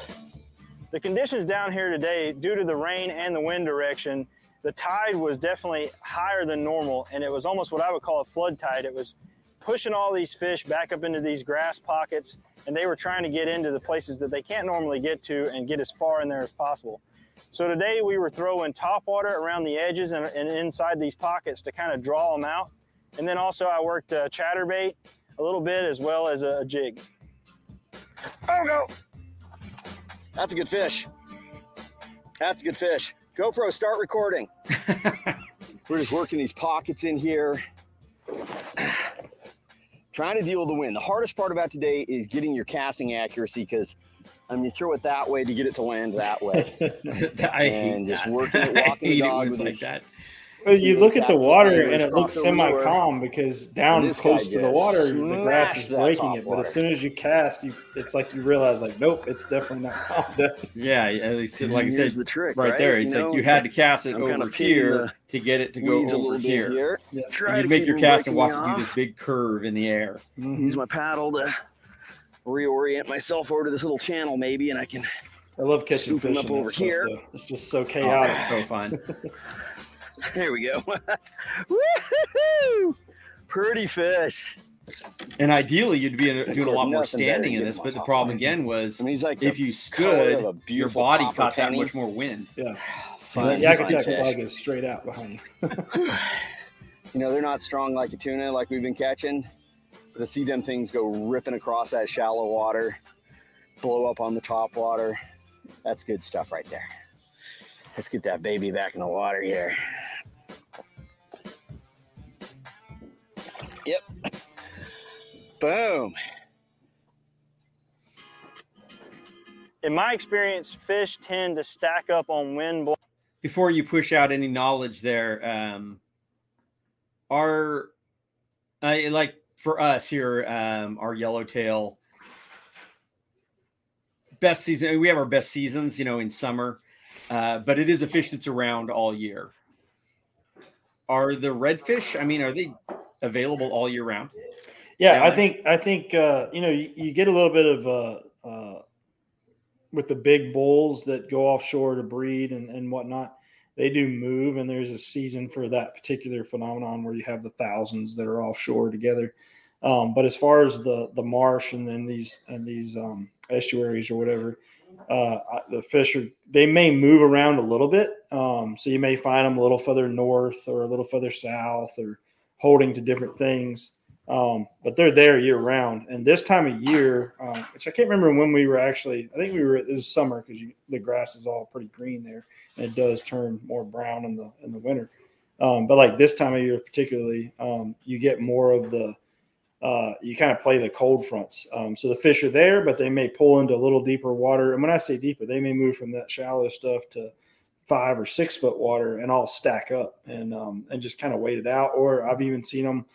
The conditions down here today, due to the rain and the wind direction, the tide was definitely higher than normal, and it was almost what I would call a flood tide. It was pushing all these fish back up into these grass pockets, and they were trying to get into the places that they can't normally get to and get as far in there as possible. So today we were throwing top water around the edges and, and inside these pockets to kind of draw them out. And then also I worked uh, chatterbait a little bit as well as a, a jig. Oh no! That's a good fish. That's a good fish. GoPro, start recording. We're just working these pockets in here. Trying to deal with the wind. The hardest part about today is getting your casting accuracy because I mean, you throw it that way to get it to land that way. I hate And just that. working it, I walking the hate it dog when with like his- that. Well, you look at the water and it looks semi calm because down close guy to the water, the grass is breaking top it. But as soon as you cast, you, it's like you realize, like, nope, it's definitely not calm. down. Yeah, at least like I Here's said, the trick, right, right? there. You It's know, like you had to cast it I'm kinda over here to get it to go Weeds a over little here. here. Yeah. Try to you make your cast and watch it do this big curve in the air. Mm-hmm. Use my paddle to reorient myself over to this little channel, maybe, and I can. I love catching fish up over stuff, here. though. It's just so Oh, chaotic. it's so fun. There we go. Woohoo! pretty fish. And ideally, you'd be in- doing a lot more standing in this. But the problem again was I mean, he's like if you stood, your body copper caught that much more wind. Yeah. Fun- the fun Yakutek fish. is straight out behind you. You know, they're not strong like a tuna like we've been catching, but to see them things go ripping across that shallow water, blow up on the top water, that's good stuff right there. Let's get that baby back in the water here. Yep. Boom. In my experience, fish tend to stack up on wind. Before you push out any knowledge there, um, our uh, like for us here, um, our yellowtail best season. We have our best seasons, you know, in summer, uh, but it is a fish that's around all year. Are the redfish? I mean, are they available all year round? Yeah, I think I think uh, you know you, you get a little bit of uh, uh, with the big bulls that go offshore to breed and, and whatnot. They do move, and there's a season for that particular phenomenon where you have the thousands that are offshore together. Um, but as far as the the marsh and then these and these um, estuaries or whatever, uh, the fish are they may move around a little bit. Um, so you may find them a little further north or a little further south or holding to different things. Um, but they're there year round. And this time of year, um, which I can't remember when we were actually, I think we were it was summer because the grass is all pretty green there, and it does turn more brown in the in the winter. Um, but like this time of year, particularly, um, you get more of the uh, you kind of play the cold fronts. Um, so the fish are there, but they may pull into a little deeper water. And when I say deeper, they may move from that shallow stuff to five or six foot water and all stack up and um, and just kind of wait it out. Or I've even seen them,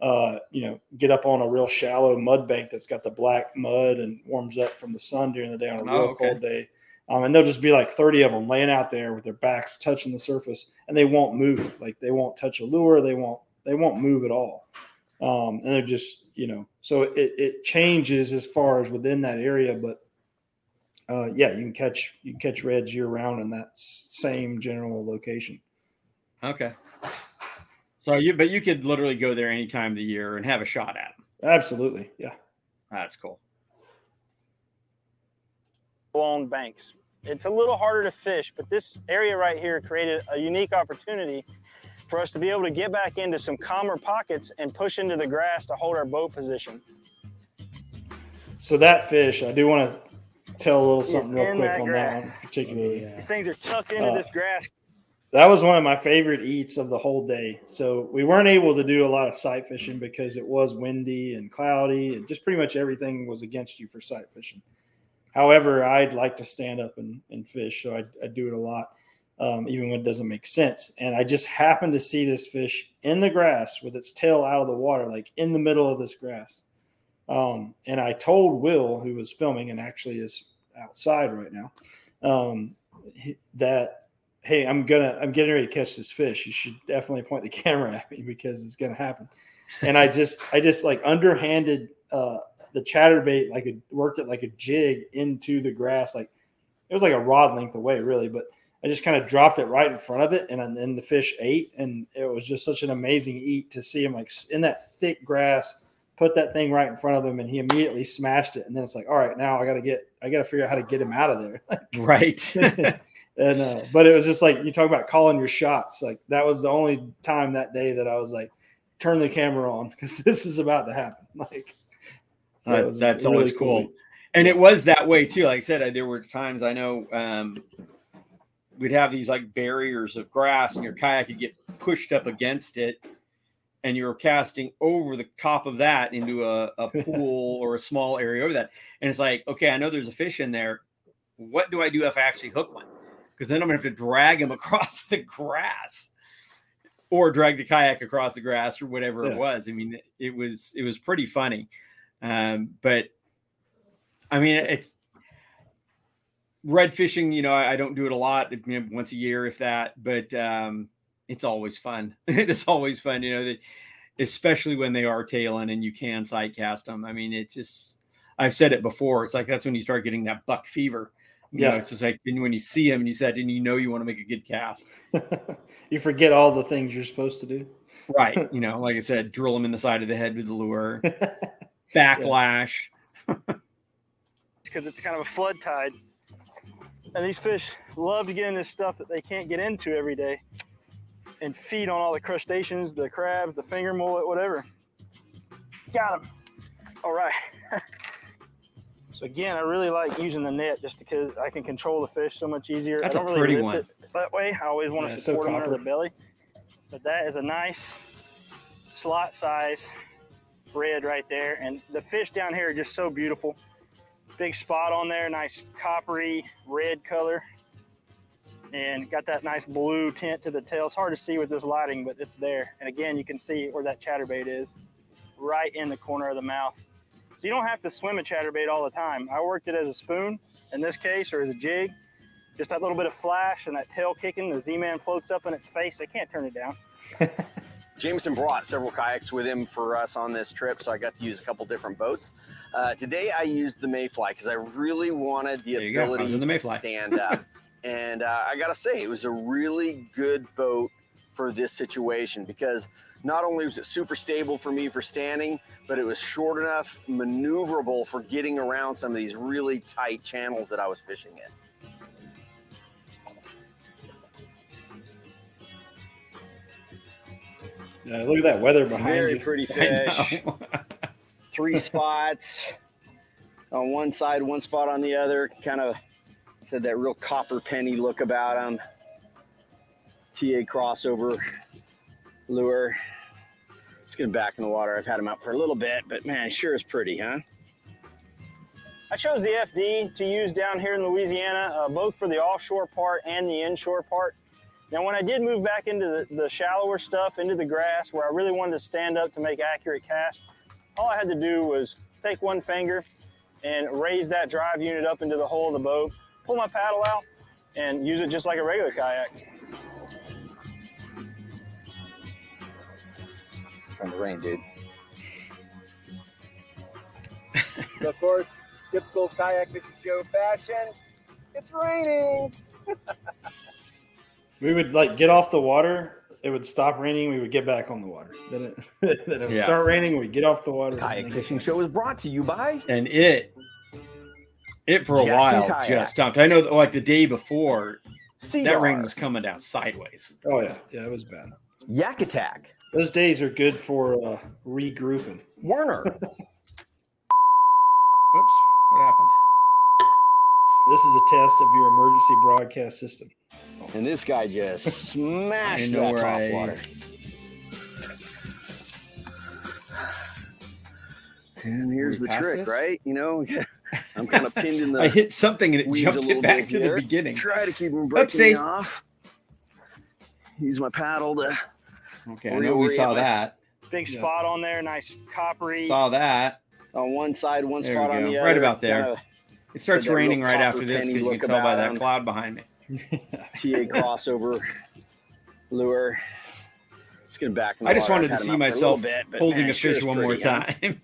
uh, you know, get up on a real shallow mud bank that's got the black mud and warms up from the sun during the day on a real Oh, okay. cold day. Um, and they'll just be like 30 of them laying out there with their backs touching the surface and they won't move. Like they won't touch a lure. They won't, they won't move at all. Um, and they're just, you know, so it, it changes as far as within that area, but uh, yeah, you can catch, you can catch reds year round in that same general location. Okay. So you, but you could literally go there any time of the year and have a shot at them. Absolutely. Yeah. That's cool. on banks. It's a little harder to fish, but this area right here created a unique opportunity for us to be able to get back into some calmer pockets and push into the grass to hold our boat position. So that fish, I do want to tell a little something real quick that on grass. that one particularly. These things are tucked into Uh, this grass. That was one of my favorite eats of the whole day. So we weren't able to do a lot of sight fishing because it was windy and cloudy, and just pretty much everything was against you for sight fishing. However, I'd like to stand up and, and fish, so I, I do it a lot, um, even when it doesn't make sense. And I just happened to see this fish in the grass with its tail out of the water, like in the middle of this grass. Um, and I told Will, who was filming and actually is outside right now, um, that hey, I'm gonna I'm getting ready to catch this fish. You should definitely point the camera at me because it's gonna happen. And I just I just like underhanded uh the chatterbait like it worked it like a jig into the grass like it was like a rod length away really but i just kind of dropped it right in front of it and then the fish ate and it was just such an amazing eat to see him like in that thick grass put that thing right in front of him and he immediately smashed it and then it's like all right now i gotta get i gotta figure out how to get him out of there Right. and uh, but it was just like you talk about calling your shots like that was the only time that day that i was like turn the camera on because this is about to happen like so Uh, that's a really always cool. And it was that way too. Like I said, I, there were times I know um, we'd have these like barriers of grass, and your kayak would get pushed up against it, and you were casting over the top of that into a, a pool or a small area over that. And it's like, okay, I know there's a fish in there. What do I do if I actually hook one? Because then I'm gonna have to drag him across the grass, or drag the kayak across the grass, or whatever Yeah. it was. I mean, it was it was pretty funny. Um, but I mean, it's red fishing. You know, I, I don't do it a lot, you know, once a year, if that. But um, it's always fun. it is always fun. You know, that especially when they are tailing and you can sight cast them. I mean, it's just I've said it before. It's like that's when you start getting that buck fever. You know, Yeah. it's just like and when you see them and you said, and you know you want to make a good cast. you forget all the things you're supposed to do right. You know, like I said, drill them in the side of the head with the lure, backlash. because it's kind of a flood tide. And these fish love to get in this stuff that they can't get into every day and feed on all the crustaceans, the crabs, the finger mullet, whatever. Got them. All right. so again, I really like using the net just because I can control the fish so much easier. That's I a don't really pretty lift one. it that way. I always want Yeah, to so support them under the belly. But that is a nice slot size red right there. And the fish down here are just so beautiful. Big spot on there, nice coppery red color. And got that nice blue tint to the tail. It's hard to see with this lighting, but it's there. And again, you can see where that chatterbait is, right in the corner of the mouth. So you don't have to swim a chatterbait all the time. I worked it as a spoon in this case, or as a jig. Just that little bit of flash and that tail kicking. The Z-Man floats up in its face. They can't turn it down. Jameson brought several kayaks with him for us on this trip, so I got to use a couple different boats. Uh, today I used the Mayfly because I really wanted the There you go. I was ability the to stand up. and uh, I got to say, it was a really good boat for this situation because not only was it super stable for me for standing, but it was short enough, maneuverable for getting around some of these really tight channels that I was fishing in. Yeah, look at that weather behind Very you. pretty fish. Three spots on one side, one spot on the other. Kind of said that real copper penny look about them. TA crossover lure. Let's get him back in the water. I've had him out for a little bit, but man, sure is pretty, huh? I chose the FD to use down here in Louisiana, uh, both for the offshore part and the inshore part. Now, when I did move back into the, the shallower stuff, into the grass, where I really wanted to stand up to make accurate casts, all I had to do was take one finger and raise that drive unit up into the hole of the boat, pull my paddle out, and use it just like a regular kayak. Trying to rain, dude. of course, typical kayak fishing show fashion. It's raining. We would like get off the water. It would stop raining. We would get back on the water. Then it, then it would Yeah. start raining. We'd get off the water. Kayak Fishing Show is brought to you by and it it for a Jackson while Kayak. just stopped. I know that like the day before Seaguar, that rain was coming down sideways. Oh yeah, yeah, it was bad. Yak Attack, Those days are good for uh, regrouping. Werner, Whoops, what happened? This is a test of your emergency broadcast system. And this guy just smashed that top I- water. And here's the trick, this? right? You know, I'm kind of pinned in the I hit something and it jumped it back bit to the here. beginning. Try to keep him breaking me off. Use my paddle to Okay, I know we saw that. Big Yeah. spot on there, nice coppery. Saw that. on one side, one There spot we on go. the Right about there. kinda It starts raining right after this because you can tell by that him. cloud behind me. TA crossover lure. Let's get him back. I just wanted to see him out for a myself bit, holding man, a fish one more pretty, time.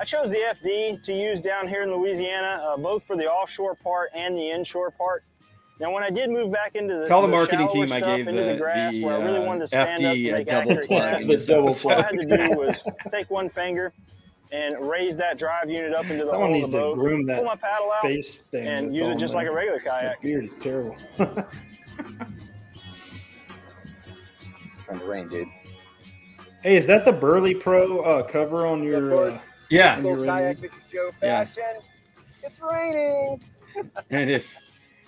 I chose the FD to use down here in Louisiana, uh, both for the offshore part and the inshore part. Now, when I did move back into the, Tell the the marketing shallower team I gave into the, the grass, the, where I really uh, wanted to stand up FD to a make double accurate plug. casts, in this The double episode. all I had to do was take one finger and raise that drive unit up into the Someone hull of needs the to boat, groom pull my paddle out, face thing and use it just there. like a regular kayak. That beard is terrible. Trying to rain, dude. hey, is that the Burley Pro uh, cover on your? Uh, Yeah, on your kayak radio? fishing show Yeah. fashion. It's raining. and if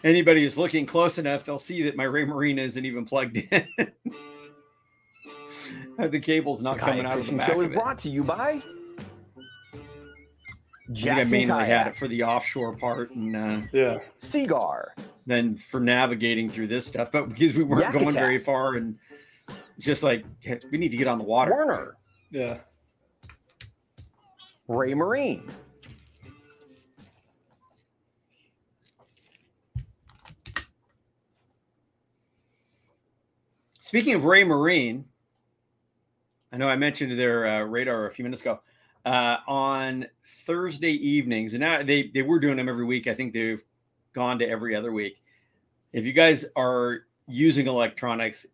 anybody is looking close enough, they'll see that my Raymarine isn't even plugged in. the cable's not coming out of the Fishing back Show of is it. brought to you by I think I Jackson mainly had it for the offshore part, and uh, yeah, Seaguar, then for navigating through this stuff. But because we weren't Yak going very far, and just like we need to get on the water. Werner, yeah. Raymarine, Speaking of Raymarine, I know I mentioned their uh, radar a few minutes ago. Uh, on Thursday evenings, and now they they were doing them every week. I think they've gone to every other week. If you guys are using electronics,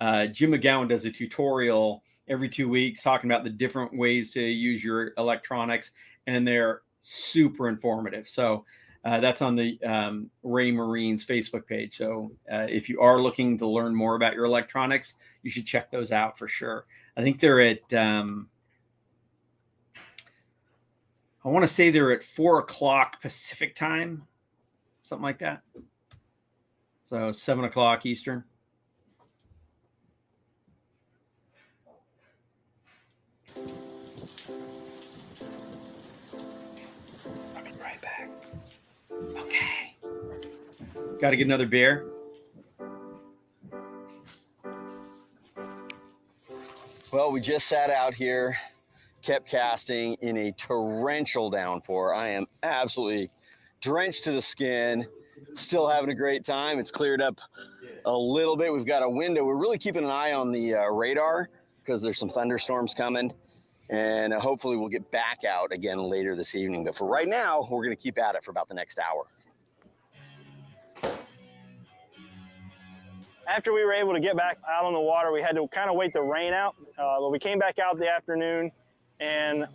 uh, Jim McGowan does a tutorial every two weeks talking about the different ways to use your electronics, and they're super informative. So uh, that's on the um, Raymarine's Facebook page. So uh, if you are looking to learn more about your electronics, you should check those out for sure. I think they're at, um, I want to say they're at four o'clock Pacific time, something like that. So seven o'clock Eastern. I'll be right back. Okay. Got to get another beer. Well, we just sat out here, kept casting in a torrential downpour. I am absolutely drenched to the skin, still having a great time. It's cleared up a little bit. We've got a window. We're really keeping an eye on the uh, radar because there's some thunderstorms coming. And uh, hopefully we'll get back out again later this evening. But for right now, we're going to keep at it for about the next hour. after we were able to get back out on the water, we had to kind of wait the rain out. Uh, but we came back out the afternoon, and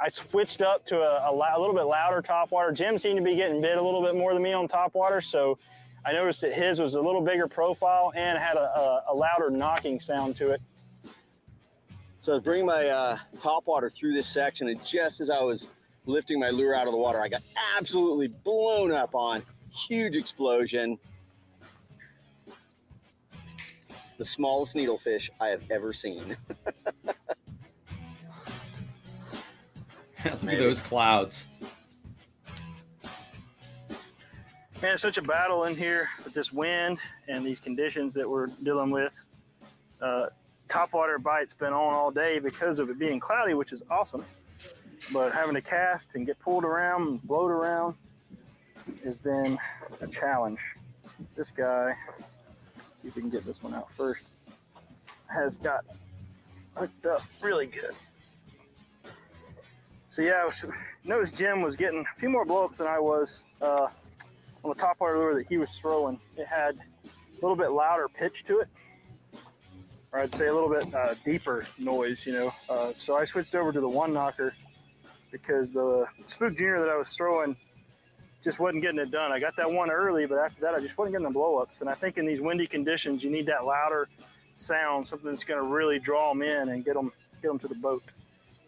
I switched up to a, a, a, little bit louder top water. Jim seemed to be getting bit a little bit more than me on top water, so I noticed that his was a little bigger profile and had a, a louder knocking sound to it. So I was bringing my uh, top water through this section, and just as I was lifting my lure out of the water, I got absolutely blown up on. Huge explosion. the smallest needlefish I have ever seen. Look at those clouds. Man, it's such a battle in here with this wind and these conditions that we're dealing with. Uh, topwater bite's been on all day because of it being cloudy, which is awesome. But having to cast and get pulled around and blown around has been a challenge. This guy see if we can get this one out first, has got hooked up really good. So yeah, I was, noticed Jim was getting a few more blowups than I was uh, on the top water lure that he was throwing. It had a little bit louder pitch to it, or I'd say a little bit uh, deeper noise, you know. Uh, so I switched over to the one knocker because the Spook Junior that I was throwing just wasn't getting it done. I got that one early, but after that, I just wasn't getting the blowups. And I think in these windy conditions, you need that louder sound, something that's going to really draw them in and get them get them to the boat.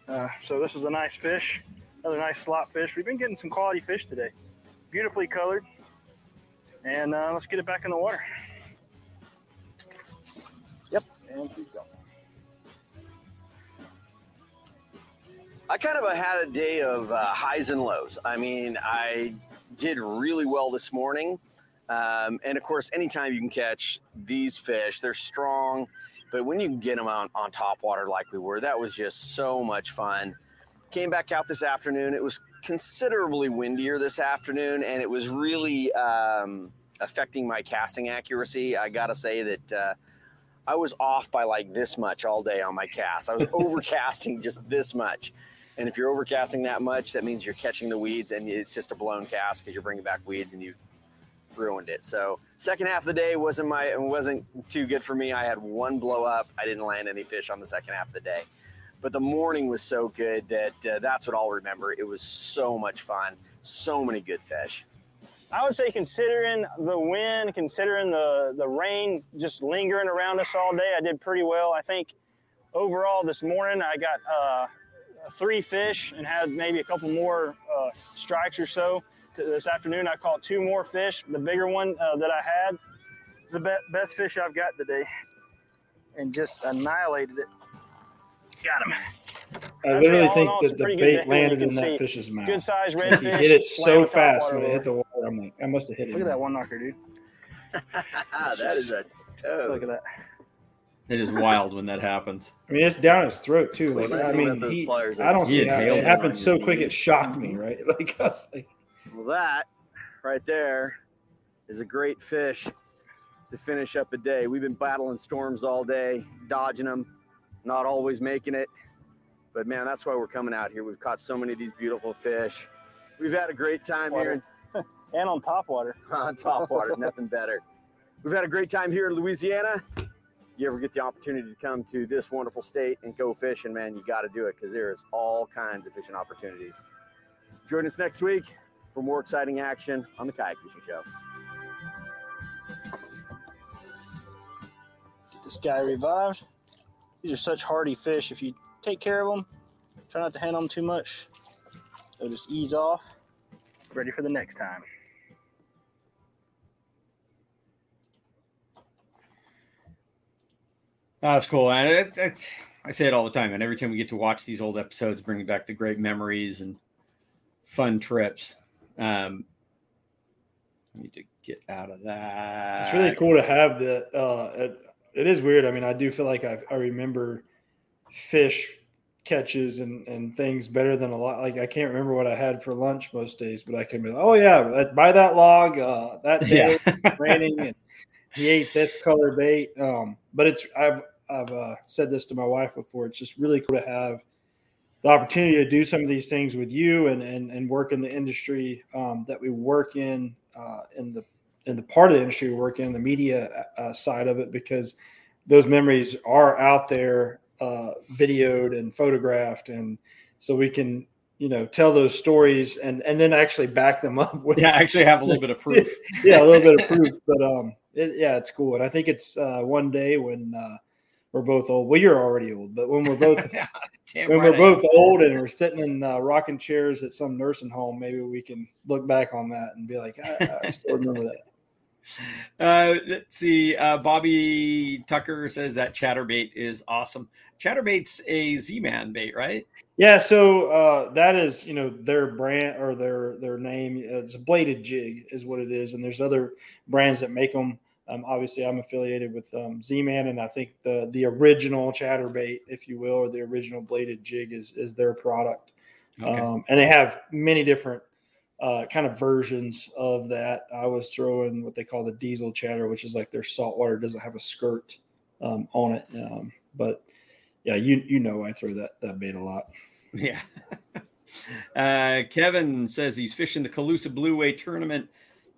Uh, so this is a nice fish, another nice slot fish. We've been getting some quality fish today, beautifully colored. And uh, let's get it back in the water. Yep, and she's gone. I kind of had a day of uh, highs and lows. I mean, I did really well this morning. Um, and of course, anytime you can catch these fish, they're strong. But when you can get them on, on top water like we were, that was just so much fun. Came back out this afternoon. It was considerably windier this afternoon, and it was really um, affecting my casting accuracy. I got to say that uh, I was off by like this much all day on my cast. I was overcasting just this much. And if you're overcasting that much, that means you're catching the weeds and it's just a blown cast because you're bringing back weeds and you've ruined it. So second half of the day wasn't my wasn't too good for me. I had one blow up. I didn't land any fish on the second half of the day. But the morning was so good that uh, that's what I'll remember. It was so much fun. So many good fish. I would say, considering the wind, considering the the rain just lingering around us all day, I did pretty well. I think overall this morning I got uh, three fish and had maybe a couple more uh, strikes or so. This afternoon, I caught two more fish. The bigger one uh, that I had is the be- best fish I've got today, and just annihilated it. Got him. I literally think all, that the bait landed in that fish's mouth. Good size red fish. He hit it so fast when it hit the water. I'm like, I must have hit it. Look at that one knocker, dude. that is a toad. Look at that. It is wild when that happens. I mean, it's down his throat too. Like, I mean, he, I don't see how it happened so quick. It shocked me, right? Like, I was like, well, that right there is a great fish to finish up a day. We've been battling storms all day, dodging them, not always making it. But man, that's why we're coming out here. We've caught so many of these beautiful fish. We've had a great time water. here. and on top water. on top water, nothing better. We've had a great time here in Louisiana you ever get the opportunity to come to this wonderful state and go fishing, man, you got to do it because there is all kinds of fishing opportunities. Join us next week for more exciting action on the Kayak Fishing Show. Get this guy revived. These are such hardy fish. If you take care of them, try not to handle them too much, they'll just ease off. Ready for the next time. That's cool, and it's, it's I say it all the time, and every time we get to watch these old episodes, bringing back the great memories and fun trips. Um, I need to get out of that. It's really cool to have that. Uh, it, it is weird. I mean, I do feel like I, I remember fish catches and, and things better than a lot. Like I can't remember what I had for lunch most days, but I can be like, oh yeah, that, buy that log uh, that day Yeah. raining and he ate this color bait. Um, but it's I've I've uh, said this to my wife before. It's just really cool to have the opportunity to do some of these things with you and and, and work in the industry um, that we work in uh, in the in the part of the industry we work in the media uh, side of it because those memories are out there uh, videoed and photographed. And so we can you know tell those stories and and then actually back them up with Yeah, actually have a little bit of proof. yeah a little bit of proof. But um it, yeah it's cool. And i think it's uh one day when uh we're both old well you're already old but when we're both Damn when right we're both old and we're sitting in uh, rocking chairs at some nursing home maybe we can look back on that and be like i, I still remember that Uh, let's see. Uh, Bobby Tucker says that chatterbait is awesome. Chatterbait's a Z-Man bait, right? Yeah, so uh, that is you know their brand or their their name. It's a bladed jig is what it is, and there's other brands that make them. Um, obviously, I'm affiliated with um, Z-Man, and I think the the original chatterbait, if you will, or the original bladed jig is is their product. Okay. Um, and they have many different uh, kind of versions of that. I was throwing what they call the diesel chatter, which is like their saltwater doesn't have a skirt um, on it. Um, but yeah, you you know I throw that that bait a lot. Yeah. uh, Kevin says he's fishing the Calusa Blueway tournament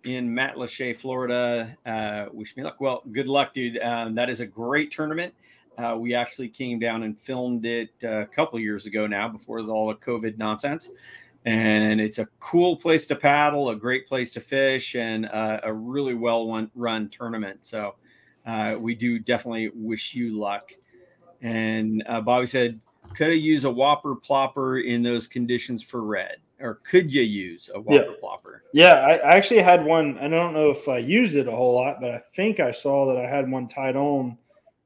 in Matlacha, Florida. Uh, wish me luck. Well, good luck, dude. Um, that is a great tournament. Uh, we actually came down and filmed it a couple years ago now, before all the COVID nonsense. And it's a cool place to paddle, a great place to fish, and uh, a really well run tournament. So uh, we do definitely wish you luck. And uh, Bobby said, could I use a whopper plopper in those conditions for red? Or could you use a whopper plopper? Yeah, I, I actually had one. I don't know if I used it a whole lot, but I think I saw that I had one tied on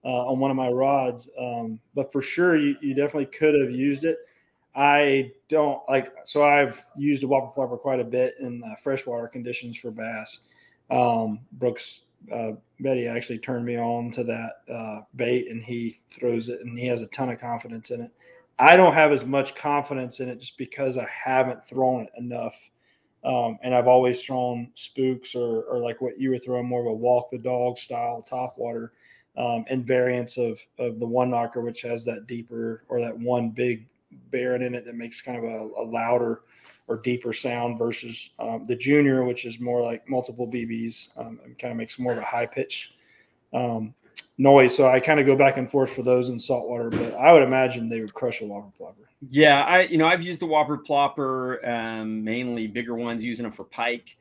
uh, on one of my rods. Um, but for sure, you, you definitely could have used it. I don't like so I've used a whopper flopper quite a bit in uh, freshwater conditions for bass. Um, Brooks uh, Betty actually turned me on to that uh, bait, and he throws it, and he has a ton of confidence in it. I don't have as much confidence in it just because I haven't thrown it enough, um, and I've always thrown spooks or, or like what you were throwing, more of a walk the dog style top water, um, and variants of of the one knocker, which has that deeper or that one big bearing in it that makes kind of a, a louder or deeper sound versus um, the junior, which is more like multiple BBs um, and kind of makes more of a high pitch um, noise. So I kind of go back and forth for those in saltwater, but I would imagine they would crush a whopper plopper. Yeah, I you know I've used the whopper plopper, um, mainly bigger ones, using them for pike,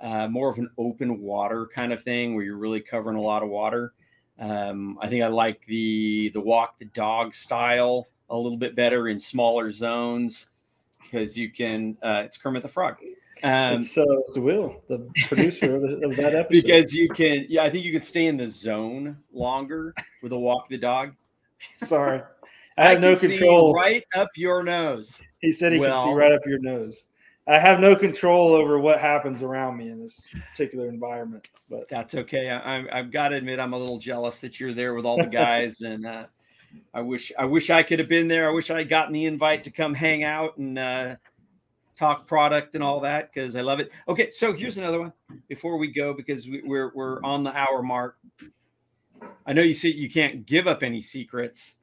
uh, more of an open water kind of thing where you're really covering a lot of water. Um, I think I like the the walk the dog style a little bit better in smaller zones because you can. Uh, it's Kermit the Frog. Um, it's, uh, it's Will, the producer of, the, of that episode. because you can. Yeah, I think you could stay in the zone longer with a walk the dog. Sorry, I have no can see control. right up your nose. He said he could see right up your nose. I have no control over what happens around me in this particular environment, but That's okay. I, I, I've got to admit, I'm a little jealous that you're there with all the guys, and uh, I wish I wish I could have been there. I wish I had gotten the invite to come hang out and uh, talk product and all that because I love it. Okay, so here's another one before we go because we, we're we're on the hour mark. I know you see you can't give up any secrets.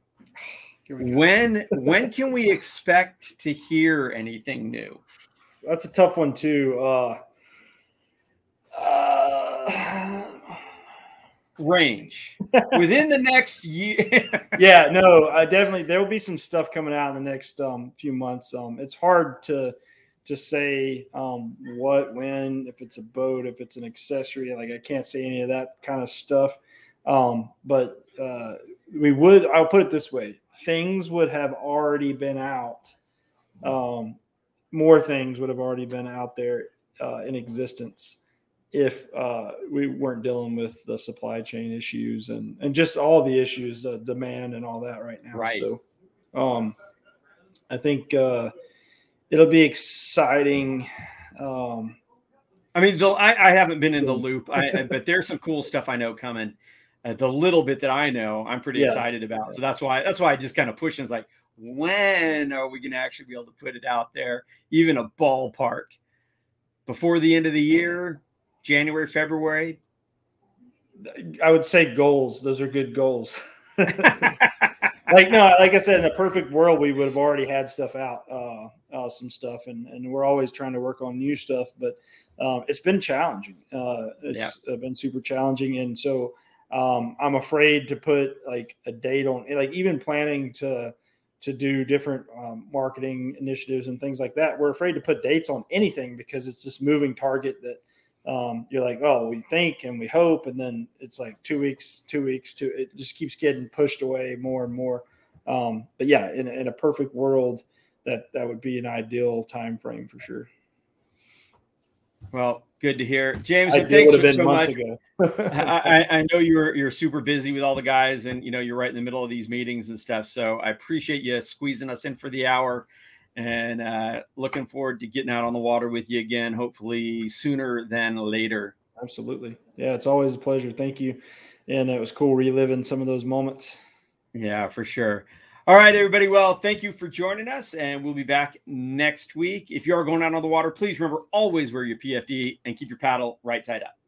When when can we expect to hear anything new? that's a tough one too. Uh, uh, range within the next year. yeah, no, I definitely there will be some stuff coming out in the next um, few months. Um, it's hard to to say um, what, when, if it's a boat, if it's an accessory. Like I can't say any of that kind of stuff. Um, but uh, we would. I'll put it this way: things would have already been out. Um, more things would have already been out there uh, in existence if uh, we weren't dealing with the supply chain issues and and just all the issues, uh, demand and all that right now. Right. So, um, I think uh, it'll be exciting. Um, I mean, the, I, I haven't been in the loop, I, but there's some cool stuff I know coming. Uh, the little bit that I know, I'm pretty Yeah. excited about. So that's why that's why I just kind of push. And it's like, when are we going to actually be able to put it out there, even a ballpark, before the end of the year, January, February? I would say goals. Those are good goals. like no, like I said, in a perfect world, we would have already had stuff out, uh, uh, some stuff, and and we're always trying to work on new stuff. But um, it's been challenging. Uh, it's uh, been super challenging, and so um, I'm afraid to put like a date on, like even planning to to do different um, marketing initiatives and things like that. We're afraid to put dates on anything because it's this moving target that um, you're like, oh, we think and we hope, and then it's like two weeks, two weeks, two. It just keeps getting pushed away more and more. Um, but yeah, in, in a perfect world, that that would be an ideal time frame for sure. Well, good to hear, James. Thanks would have for been so months much. ago. I, I I know you're you're super busy with all the guys, and you know you're right in the middle of these meetings and stuff. So I appreciate you squeezing us in for the hour, and uh, looking forward to getting out on the water with you again. Hopefully sooner than later. Absolutely, yeah, it's always a pleasure. Thank you, and it was cool reliving some of those moments. Yeah, for sure. All right, everybody. Well, thank you for joining us, and we'll be back next week. If you are going out on the water, please remember always wear your PFD and keep your paddle right side up.